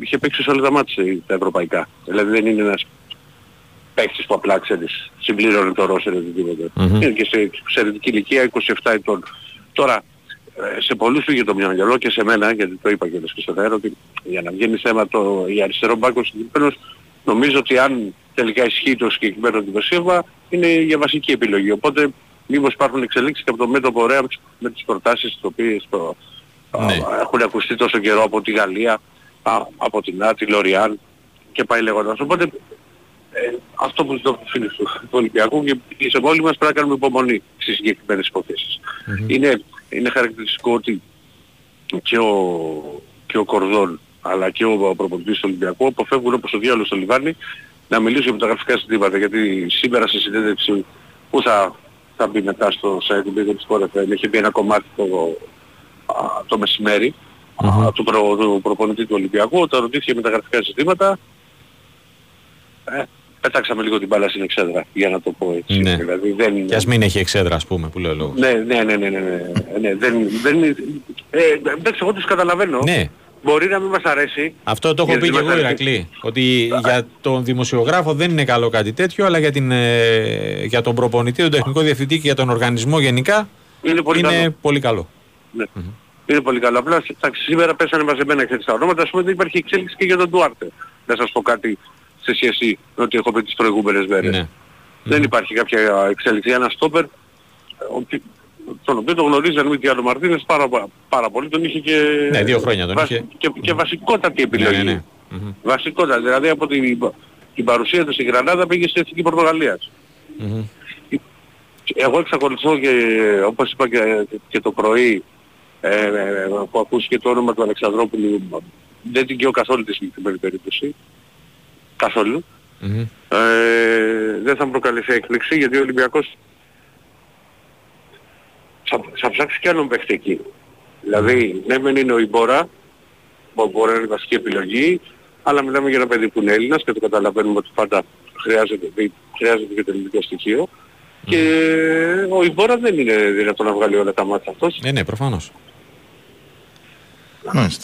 [SPEAKER 6] είχε παίξει σε όλα τα μάτια τα ευρωπαϊκά. Δηλαδή δεν είναι ένας παίκτης που απλά ξέρεις συμπλήρωνε το ρόσερ ή οτιδήποτε. Mm-hmm. Είναι και σε εξαιρετική ηλικία 27 ετών. Τώρα ε, σε πολλούς πήγε το μυαλό και σε μένα, γιατί το είπα και στο αέρα, ότι για να βγαίνει θέμα το, η αριστερό μπάκος συγκεκριμένος, νομίζω ότι αν τελικά ισχύει το συγκεκριμένο δημοσίευμα, είναι για βασική επιλογή. Οπότε μήπως υπάρχουν εξελίξεις και από το μέτωπο ωραία με τις προτάσεις τις οποίες το, ναι. έχουν ακουστεί τόσο καιρό από τη Γαλλία, από την Άτη, Λοριάν και πάει λέγοντας. Οπότε ε, αυτό που ζητώ φίλοι τους, του Ολυμπιακού και σε όλοι μας πρέπει να κάνουμε υπομονή στις συγκεκριμένες υποθέσεις. Mm-hmm. Είναι, είναι χαρακτηριστικό ότι και ο, και ο Κορδόν αλλά και ο προπονητής του Ολυμπιακού αποφεύγουν όπως ο διάλογος στο Λιβάνι να μιλήσουν για τα γραφικά συντήματα γιατί σήμερα στη συνέντευξη που θα, θα μπει μετά στο site του Μπίγκο της Κόρεφεν έχει μπει ένα κομμάτι το, το μεσημέρι mm-hmm. του, προ, του προπονητή του Ολυμπιακού όταν ρωτήθηκε με τα γραφικά συστήματα ε, πετάξαμε λίγο την μπάλα στην εξέδρα, για να το πω έτσι.
[SPEAKER 1] Ναι. Δηλαδή, δεν... Και ας μην έχει εξέδρα, ας πούμε, που λέω λόγος.
[SPEAKER 6] Ναι, ναι, ναι, ναι, ναι, ναι, ναι. δεν, δεν, ε, εντάξει, εγώ τους καταλαβαίνω.
[SPEAKER 1] Ναι.
[SPEAKER 6] Μπορεί να μην μας αρέσει.
[SPEAKER 1] Αυτό το έχω πει και εγώ Ηρακλή. Ότι για τον δημοσιογράφο δεν είναι καλό κάτι τέτοιο, αλλά για, την, ε, για τον προπονητή, τον τεχνικό διευθυντή και για τον οργανισμό γενικά
[SPEAKER 6] είναι πολύ είναι
[SPEAKER 1] καλό. Πολύ καλό.
[SPEAKER 6] Ναι. Mm-hmm. Είναι πολύ καλό. Απλά σήμερα πέσανε μαζεμένα και τα ονόματα. Ας πούμε δεν υπάρχει εξέλιξη και για τον Ντουάρτε. Να σας πω κάτι σε σχέση με ό,τι έχω πει τις προηγούμενες μέρες. Ναι. Δεν υπάρχει κάποια εξέλιξη. Ένα στόπερ, τον οποίο το γνωρίζει αν μη άλλο Μαρτίνες πάρα, πάρα πολύ, τον είχε και...
[SPEAKER 1] Ναι, δύο χρόνια τον είχε.
[SPEAKER 6] Και, και βασικότατη επιλογή. Ναι, ναι, ναι. Βασικότατη, δηλαδή από την, την παρουσία του στην Γρανάδα πήγε στην Εθνική Πορτογαλίας. Mm-hmm. Εγώ εξακολουθώ και όπως είπα και, και το πρωί ε, ε, που ακούστηκε το όνομα του Αλεξανδρόπουλου δεν την καίω καθόλου τη συγκεκριμένη περίπτωση καθόλου. Mm-hmm. Ε, δεν θα προκαλέσει έκπληξη γιατί ο Ολυμπιακός θα, θα ψάξει κι άλλον παίχτη εκεί. Δηλαδή, ναι μεν είναι ο Ιμπόρα, που μπορεί να είναι η βασική επιλογή, αλλά μιλάμε για ένα παιδί που είναι Έλληνας και το καταλαβαίνουμε ότι πάντα χρειάζεται, χρειάζεται και το ελληνικό στοιχείο. Mm. Και ο Ιμπόρα δεν είναι δυνατόν να βγάλει όλα τα μάτια αυτός.
[SPEAKER 1] Ναι, ναι, προφανώς.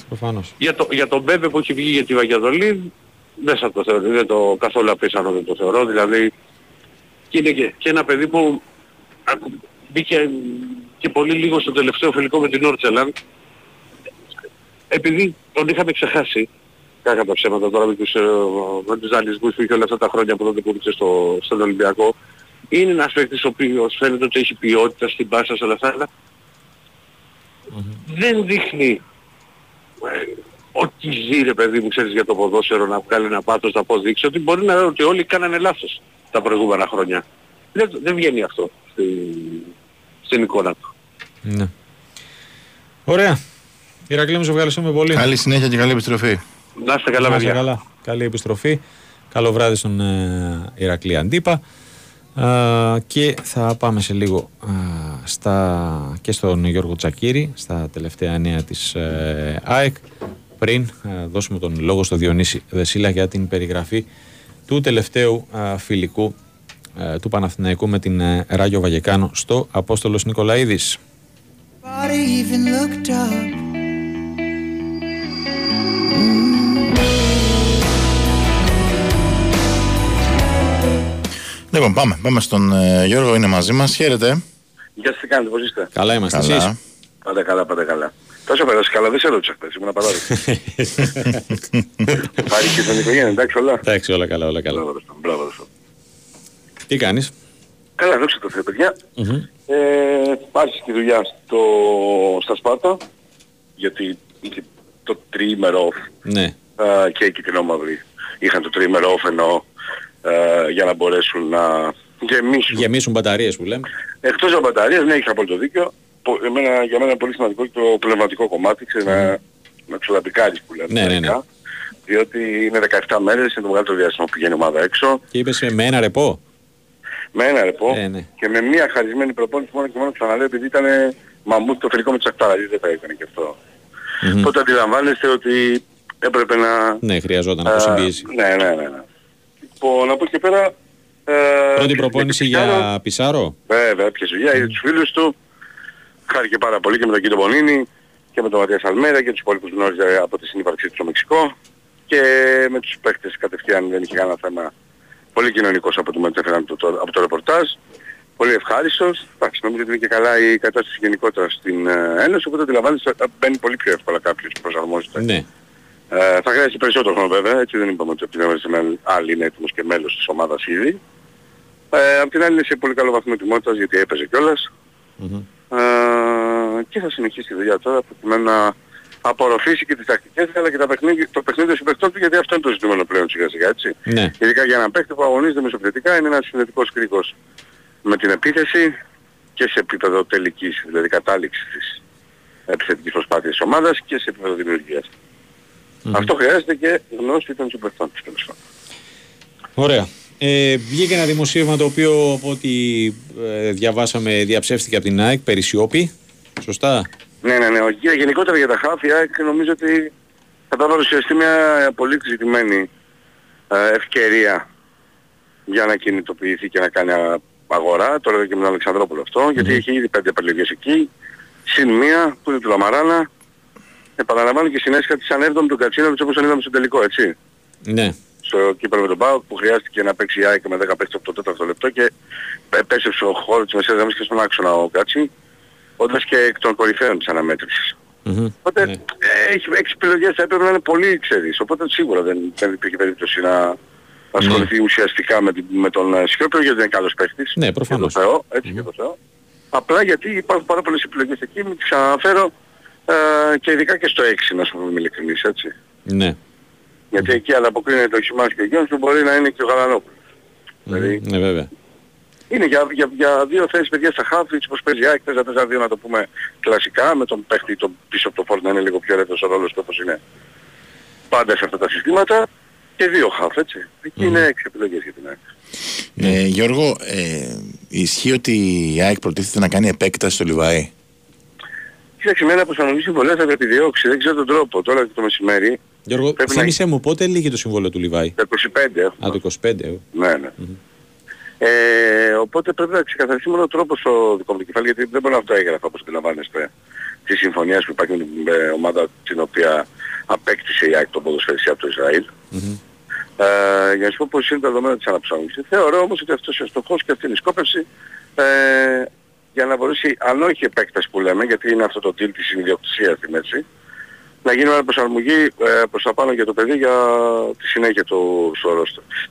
[SPEAKER 1] Προφανώς.
[SPEAKER 6] Για, το, για τον Μπέμπε που έχει βγει για τη Βαγιαδολή, δεν θα το θεωρώ, δεν το καθόλου απίθανο δεν το θεωρώ, δηλαδή και είναι και, και ένα παιδί που μπήκε και πολύ λίγο στο τελευταίο φιλικό με την Όρτσελαν επειδή τον είχαμε ξεχάσει κάκα τα ψέματα τώρα με τους, ε, με τους δανεισμούς που είχε όλα αυτά τα χρόνια που τότε που στο, στον Ολυμπιακό είναι ένας παίκτης ο οποίος φαίνεται ότι έχει ποιότητα στην πάσα σε όλα αυτά αλλά mm-hmm. δεν δείχνει ε, ό,τι ζει ρε παιδί μου ξέρεις για το ποδόσφαιρο να βγάλει ένα πάθος να αποδείξει ότι μπορεί να λέω ότι όλοι κάνανε λάθος τα προηγούμενα χρόνια. Δεν, δεν βγαίνει αυτό στη, στην εικόνα του.
[SPEAKER 1] Ναι. Ωραία. Ηρακλή μου σε ευχαριστούμε πολύ.
[SPEAKER 2] Καλή συνέχεια και καλή επιστροφή.
[SPEAKER 6] Να είστε καλά παιδιά. Καλά.
[SPEAKER 1] Καλή επιστροφή. Καλό βράδυ στον ε, Ηρακλή Αντίπα. Uh, και θα πάμε σε λίγο uh, στα, και στον Γιώργο Τσακύρη στα τελευταία νέα της uh, ΑΕΚ πριν δώσουμε τον λόγο στο Διονύση Δεσίλα για την περιγραφή του τελευταίου φιλικού του Παναθηναϊκού με την ε, Ράγιο Βαγεκάνο στο Απόστολος Νικολαίδης.
[SPEAKER 2] Λοιπόν, πάμε. Πάμε στον ε, Γιώργο, είναι μαζί μας. Χαίρετε.
[SPEAKER 6] Γεια σας, τι κάνετε, πώς είστε;
[SPEAKER 1] Καλά είμαστε, καλά. εσείς;
[SPEAKER 6] Πάντα καλά, πάντα καλά. Τόσο πέρασε καλά, δεν σε ρώτησα χθες, ήμουν παράδειγμα. Πάρει και στον οικογένεια, εντάξει όλα.
[SPEAKER 1] Εντάξει, όλα καλά, όλα καλά.
[SPEAKER 6] Μπράβο,
[SPEAKER 1] Τι κάνεις;
[SPEAKER 6] Καλά, δόξα τω Θεώ, παιδιά. Mm-hmm. Ε, άρχισε τη δουλειά στο, στα Σπάρτα, γιατί είχε το τριήμερο off.
[SPEAKER 1] Ναι.
[SPEAKER 6] Uh, και εκεί την όμαυρη είχαν το τριήμερο off ενώ uh, για να μπορέσουν να γεμίσουν.
[SPEAKER 1] Γεμίσουν μπαταρίες που λέμε.
[SPEAKER 6] Εκτός από μπαταρίες, ναι, είχα απόλυτο δίκιο εμένα, για μένα είναι πολύ σημαντικό και το πνευματικό κομμάτι, ξέρεις, να, να ξελαπικάρεις που λέμε.
[SPEAKER 1] Ναι, ναι, ναι.
[SPEAKER 6] Διότι είναι 17 μέρες, είναι το μεγαλύτερο διάστημα που πηγαίνει η ομάδα έξω.
[SPEAKER 1] Και είπες με ένα ρεπό.
[SPEAKER 6] Με ένα ρεπό ε, ναι. και με μια χαρισμένη προπόνηση μόνο και μόνο ξαναλέω επειδή ήταν μαμούτ το φιλικό με τις δηλαδή δεν θα ήταν και αυτό. Mm-hmm. Τότε αντιλαμβάνεστε ότι έπρεπε να...
[SPEAKER 1] Ναι, χρειαζόταν να συμπίεση.
[SPEAKER 6] Ναι, ναι, ναι. ναι. Λοιπόν, από εκεί πέρα...
[SPEAKER 1] Ε, Πρώτη προπόνηση για Πισάρο.
[SPEAKER 6] Βέβαια, έπιασε δουλειά, mm. για τους φίλους του χάρηκε πάρα πολύ και με τον κύριο Μπονίνη και με τον Ματίας Αλμέρα και τους υπόλοιπους γνώριζε από τη συνύπαρξή του στο Μεξικό και με τους παίκτες κατευθείαν δεν είχε κανένα θέμα. Πολύ κοινωνικός από το μετέφεραν από το, από το ρεπορτάζ. Πολύ ευχάριστος. Εντάξει, νομίζω ότι είναι και καλά η κατάσταση γενικότερα στην ε, Ένωση, οπότε αντιλαμβάνεις ότι μπαίνει πολύ πιο εύκολα κάποιος που προσαρμόζεται.
[SPEAKER 1] Ναι.
[SPEAKER 6] Ε, θα χρειάζεται περισσότερο χρόνο βέβαια, έτσι δεν είπαμε ότι επειδή άλλοι είναι έτοιμος και μέλος της ομάδας ήδη.
[SPEAKER 7] Ε, απ' την άλλη είναι σε πολύ καλό βαθμό ετοιμότητας γιατί έπαιζε κιόλας. Mm-hmm. Ε, και θα συνεχίσει τη δουλειά τώρα προκειμένου να απορροφήσει και τις τακτικές αλλά και τα παιχνίδι, το παιχνίδι των συμπαικτών του γιατί αυτό είναι το ζητούμενο πλέον σιγά σιγά έτσι. Ναι. Ειδικά για έναν παίκτη που αγωνίζεται μεσοπαιδευτικά είναι ένας συνδετικός κρίκος με την επίθεση και σε επίπεδο τελικής, δηλαδή κατάληξης της επιθετικής προσπάθειας της ομάδας και σε επίπεδο δημιουργίας. Mm-hmm. Αυτό χρειάζεται και γνώση των συμπαικτών της τέλος
[SPEAKER 1] Ωραία. Ε, βγήκε ένα δημοσίευμα το οποίο από ό,τι ε, διαβάσαμε διαψεύστηκε από την ΑΕΚ περί Σιώπη. Σωστά;
[SPEAKER 7] Ναι, ναι, ναι. Γενικότερα για τα χάφη, η ΑΕΚ νομίζω ότι θα παρουσιαστεί μια πολύ ζητημένη ε, ευκαιρία για να κινητοποιηθεί και να κάνει αγορά. Το λέω και με τον Αλεξανδρόπουλο αυτό, γιατί έχει ήδη πέντε επιλογές εκεί. Συν μία που είναι του Λαμαράνα. Επαναλαμβάνω και συνέσχα της ανέβδομης του Κατσίνοβιτς όπως τον είδαμε στο τελικό, έτσι.
[SPEAKER 1] Ναι
[SPEAKER 7] στο κύπελο με τον Πάο που χρειάστηκε να παίξει η ΑΕΚ με 10 παίκτες από το 4ο λεπτό και επέστρεψε ο χώρο της μεσαίας γραμμής και στον άξονα ο Κάτσι όντας και εκ των κορυφαίων της αναμέτρησης. Mm-hmm. Οπότε ναι. ε, έχει έξι επιλογές θα έπρεπε να είναι πολύ ξέρεις. Οπότε σίγουρα δεν, δεν υπήρχε περίπτωση να ασχοληθεί mm. ουσιαστικά με, με τον ε, Σιώπιο γιατί δεν είναι καλός παίκτης.
[SPEAKER 1] Ναι, προφανώς.
[SPEAKER 7] Και το Θεό, έτσι mm. και το Θεό. Απλά γιατί υπάρχουν πάρα πολλές επιλογές εκεί, μην τις αναφέρω ε, και ειδικά και στο 6 να σου πούμε ειλικρινής, έτσι.
[SPEAKER 1] Ναι.
[SPEAKER 7] Γιατί εκεί ανταποκρίνεται ο Χιμάς και ο Γιώργος που μπορεί να είναι και ο Γαλανόπουλος.
[SPEAKER 1] Δηλαδή, ναι βέβαια.
[SPEAKER 7] Είναι για, για, για δύο θέσεις παιδιά στα χάφη, όπως παίζει η ΑΕΚ, 4-4-2 να το πούμε κλασικά, με τον παίχτη τον πίσω από το φόρ να είναι λίγο πιο ελεύθερος ο ρόλος του όπως είναι πάντα σε αυτά τα συστήματα και δύο χάφ, έτσι. Εκεί mm. είναι έξι επιλογές για την ΑΕΚ.
[SPEAKER 2] Ε, Γιώργο, ε, ισχύει ότι η ΑΕΚ προτίθεται να κάνει επέκταση στο Λιβάη;
[SPEAKER 7] Κοίταξε, εμένα προσαρμογή συμβολές θα επιδιώξει, δεν ξέρω τον τρόπο. Τώρα και το μεσημέρι
[SPEAKER 1] Γιώργο, θύμισε να... μου πότε λύγει το συμβόλαιο του Λιβάη;
[SPEAKER 7] Το 25.
[SPEAKER 1] Α, το 25.
[SPEAKER 7] Ναι, ναι. Mm-hmm. Ε, οπότε πρέπει να ξεκαθαριστεί μόνο ο τρόπος στο δικό μου κεφάλι, γιατί δεν μπορώ να αυτό έγραφα όπως αντιλαμβάνεστε της συμφωνίας που υπάρχει με την ε, ομάδα την οποία απέκτησε η ΑΕΚ το ποδοσφαιριστή από το Ισραήλ. Mm-hmm. Ε, για να σου πω πώς είναι τα δεδομένα της αναψάγωσης. Θεωρώ όμως ότι αυτός είναι ο στοχός και αυτή είναι η σκόπευση ε, για να μπορέσει, αν όχι επέκταση που λέμε, γιατί είναι αυτό το deal της ιδιοκτησίας στη μέση, να γίνει μια προσαρμογή ε, προς τα πάνω για το παιδί για τη συνέχεια του στο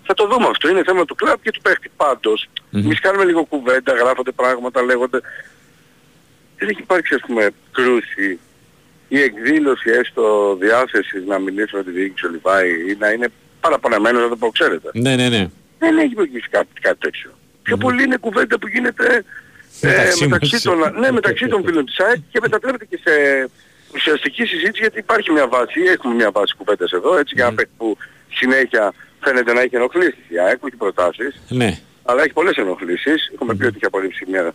[SPEAKER 7] Θα το δούμε αυτό. Είναι θέμα του κλαμπ και του παίχτη. Πάντως, mm-hmm. εμείς κάνουμε λίγο κουβέντα, γράφονται πράγματα, λέγονται. Δεν έχει υπάρξει ας πούμε κρούση ή εκδήλωση έστω διάθεσης να μιλήσει με τη διοίκηση ο Λιβάη ή να είναι παραπονεμένος να το πω ξέρετε.
[SPEAKER 1] Ναι, ναι, ναι.
[SPEAKER 7] Δεν έχει προκύψει κάτι, κάτι τέτοιο. Mm-hmm. Πιο πολύ είναι κουβέντα που γίνεται ε, μεταξύ, των, ναι, μεταξύ των φίλων της ΑΕΚ και μετατρέπεται και σε ουσιαστική συζήτηση γιατί υπάρχει μια βάση, έχουμε μια βάση κουβέντας εδώ, έτσι, για ένα παίκτη που συνέχεια φαίνεται να έχει ενοχλήσεις η ΑΕΚ, έχει προτάσεις,
[SPEAKER 1] ναι.
[SPEAKER 7] αλλά έχει πολλές ενοχλήσεις. Έχουμε πει ότι έχει απορρίψει μια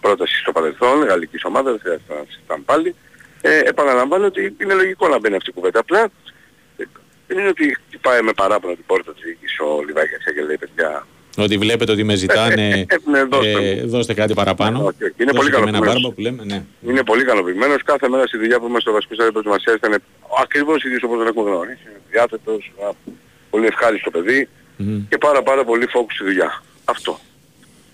[SPEAKER 7] πρόταση στο παρελθόν, γαλλικής ομάδας, δεν χρειάζεται να συζητάμε πάλι. Ε, επαναλαμβάνω ότι είναι λογικό να μπαίνει αυτή η κουβέντα. Απλά δεν είναι ότι πάει με παράπονο την πόρτα της διοίκησης ο Λιβάκης και λέει παιδιά
[SPEAKER 1] ότι βλέπετε ότι με ζητάνε, ε, ε, ναι, δώστε, ε, δώστε κάτι παραπάνω.
[SPEAKER 7] Είναι πολύ ικανοποιημένος. Ναι. Είναι πολύ ικανοποιημένος. Κάθε μέρα στη δουλειά που είμαστε στο βασικό στάδιο προετοιμασίας ήταν ακριβώς ίδιος όπως τον έχουμε γνωρίσει. Διάθετος, πολύ ευχάριστο παιδί mm-hmm. και πάρα πάρα πολύ focus στη δουλειά. Αυτό.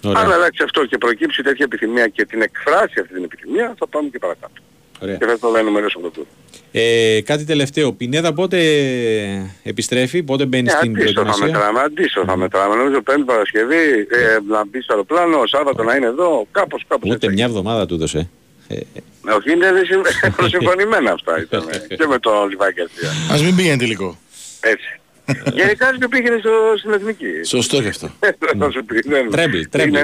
[SPEAKER 7] Ωραία. Αν αλλάξει αυτό και προκύψει τέτοια επιθυμία και την εκφράσει αυτή την επιθυμία θα πάμε και παρακάτω. Ωραία. Και θα το λένε μέρος από το
[SPEAKER 1] ε, κάτι τελευταίο. Πινέδα πότε επιστρέφει, πότε μπαίνει ε, στην προετοιμασία.
[SPEAKER 7] Θα μετράμε, αντίστοιχο θα μετράμε. Νομίζω πέμπτη Παρασκευή ε, να μπει στο αεροπλάνο, Σάββατο να είναι εδώ, κάπως κάπως.
[SPEAKER 1] Ούτε μια εβδομάδα του έδωσε.
[SPEAKER 7] Ε, ε. Όχι, είναι προσυμφωνημένα αυτά ήταν. και με το Λιβάκη Αστία.
[SPEAKER 2] Ας μην πήγαινε τελικό.
[SPEAKER 7] Έτσι. Γενικά δεν πήγαινε στο, στην εθνική.
[SPEAKER 2] Σωστό και αυτό.
[SPEAKER 1] Τρέμπλ, τρέμπλ.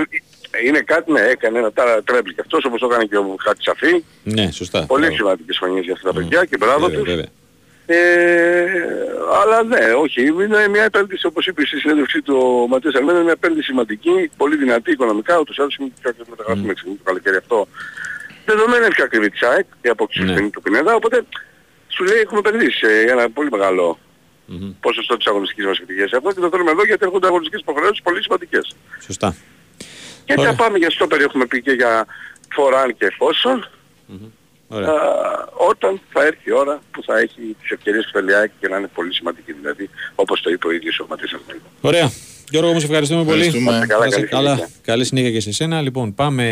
[SPEAKER 7] Είναι κάτι, ναι, έκανε ένα τάρα τρέμπλ και αυτός όπως το έκανε και ο Χάτι Σαφή.
[SPEAKER 1] Ναι, σωστά.
[SPEAKER 7] Πολύ σημαντικές φωνίες για αυτά τα παιδιά και μπράβο τους. Ε, αλλά ναι, όχι, είναι μια επένδυση όπως είπε στη συνέντευξή του ο Ματίας Αλμένα, είναι μια επένδυση σημαντική, πολύ δυνατή οικονομικά, ούτως άλλως είναι πιο ακριβώς μεταγράφουμε mm. το καλοκαίρι αυτό. Δεδομένα είναι πιο ακριβή της ΑΕΚ, η απόψη ναι. του Πινέδα, οπότε σου λέει έχουμε επενδύσει για ένα πολύ μεγάλο mm-hmm. ποσοστό της αγωνιστικής μας επιτυχίας. Αυτό και το θέλουμε εδώ γιατί έρχονται αγωνιστικές υποχρεώσεις πολύ σημαντικές.
[SPEAKER 1] Σωστά.
[SPEAKER 7] Και έτσι θα πάμε για στόπερ έχουμε πει και για φοράν και εφόσον. όταν θα έρθει η ώρα που θα έχει τις ευκαιρίες του Φελιάκη και να είναι πολύ σημαντική δηλαδή, όπως το είπε ο ίδιος ο Ματής
[SPEAKER 1] Ωραία. Γιώργο, όμως ευχαριστούμε πολύ. Καλά, καλή, καλή συνέχεια και σε σένα. Λοιπόν, πάμε...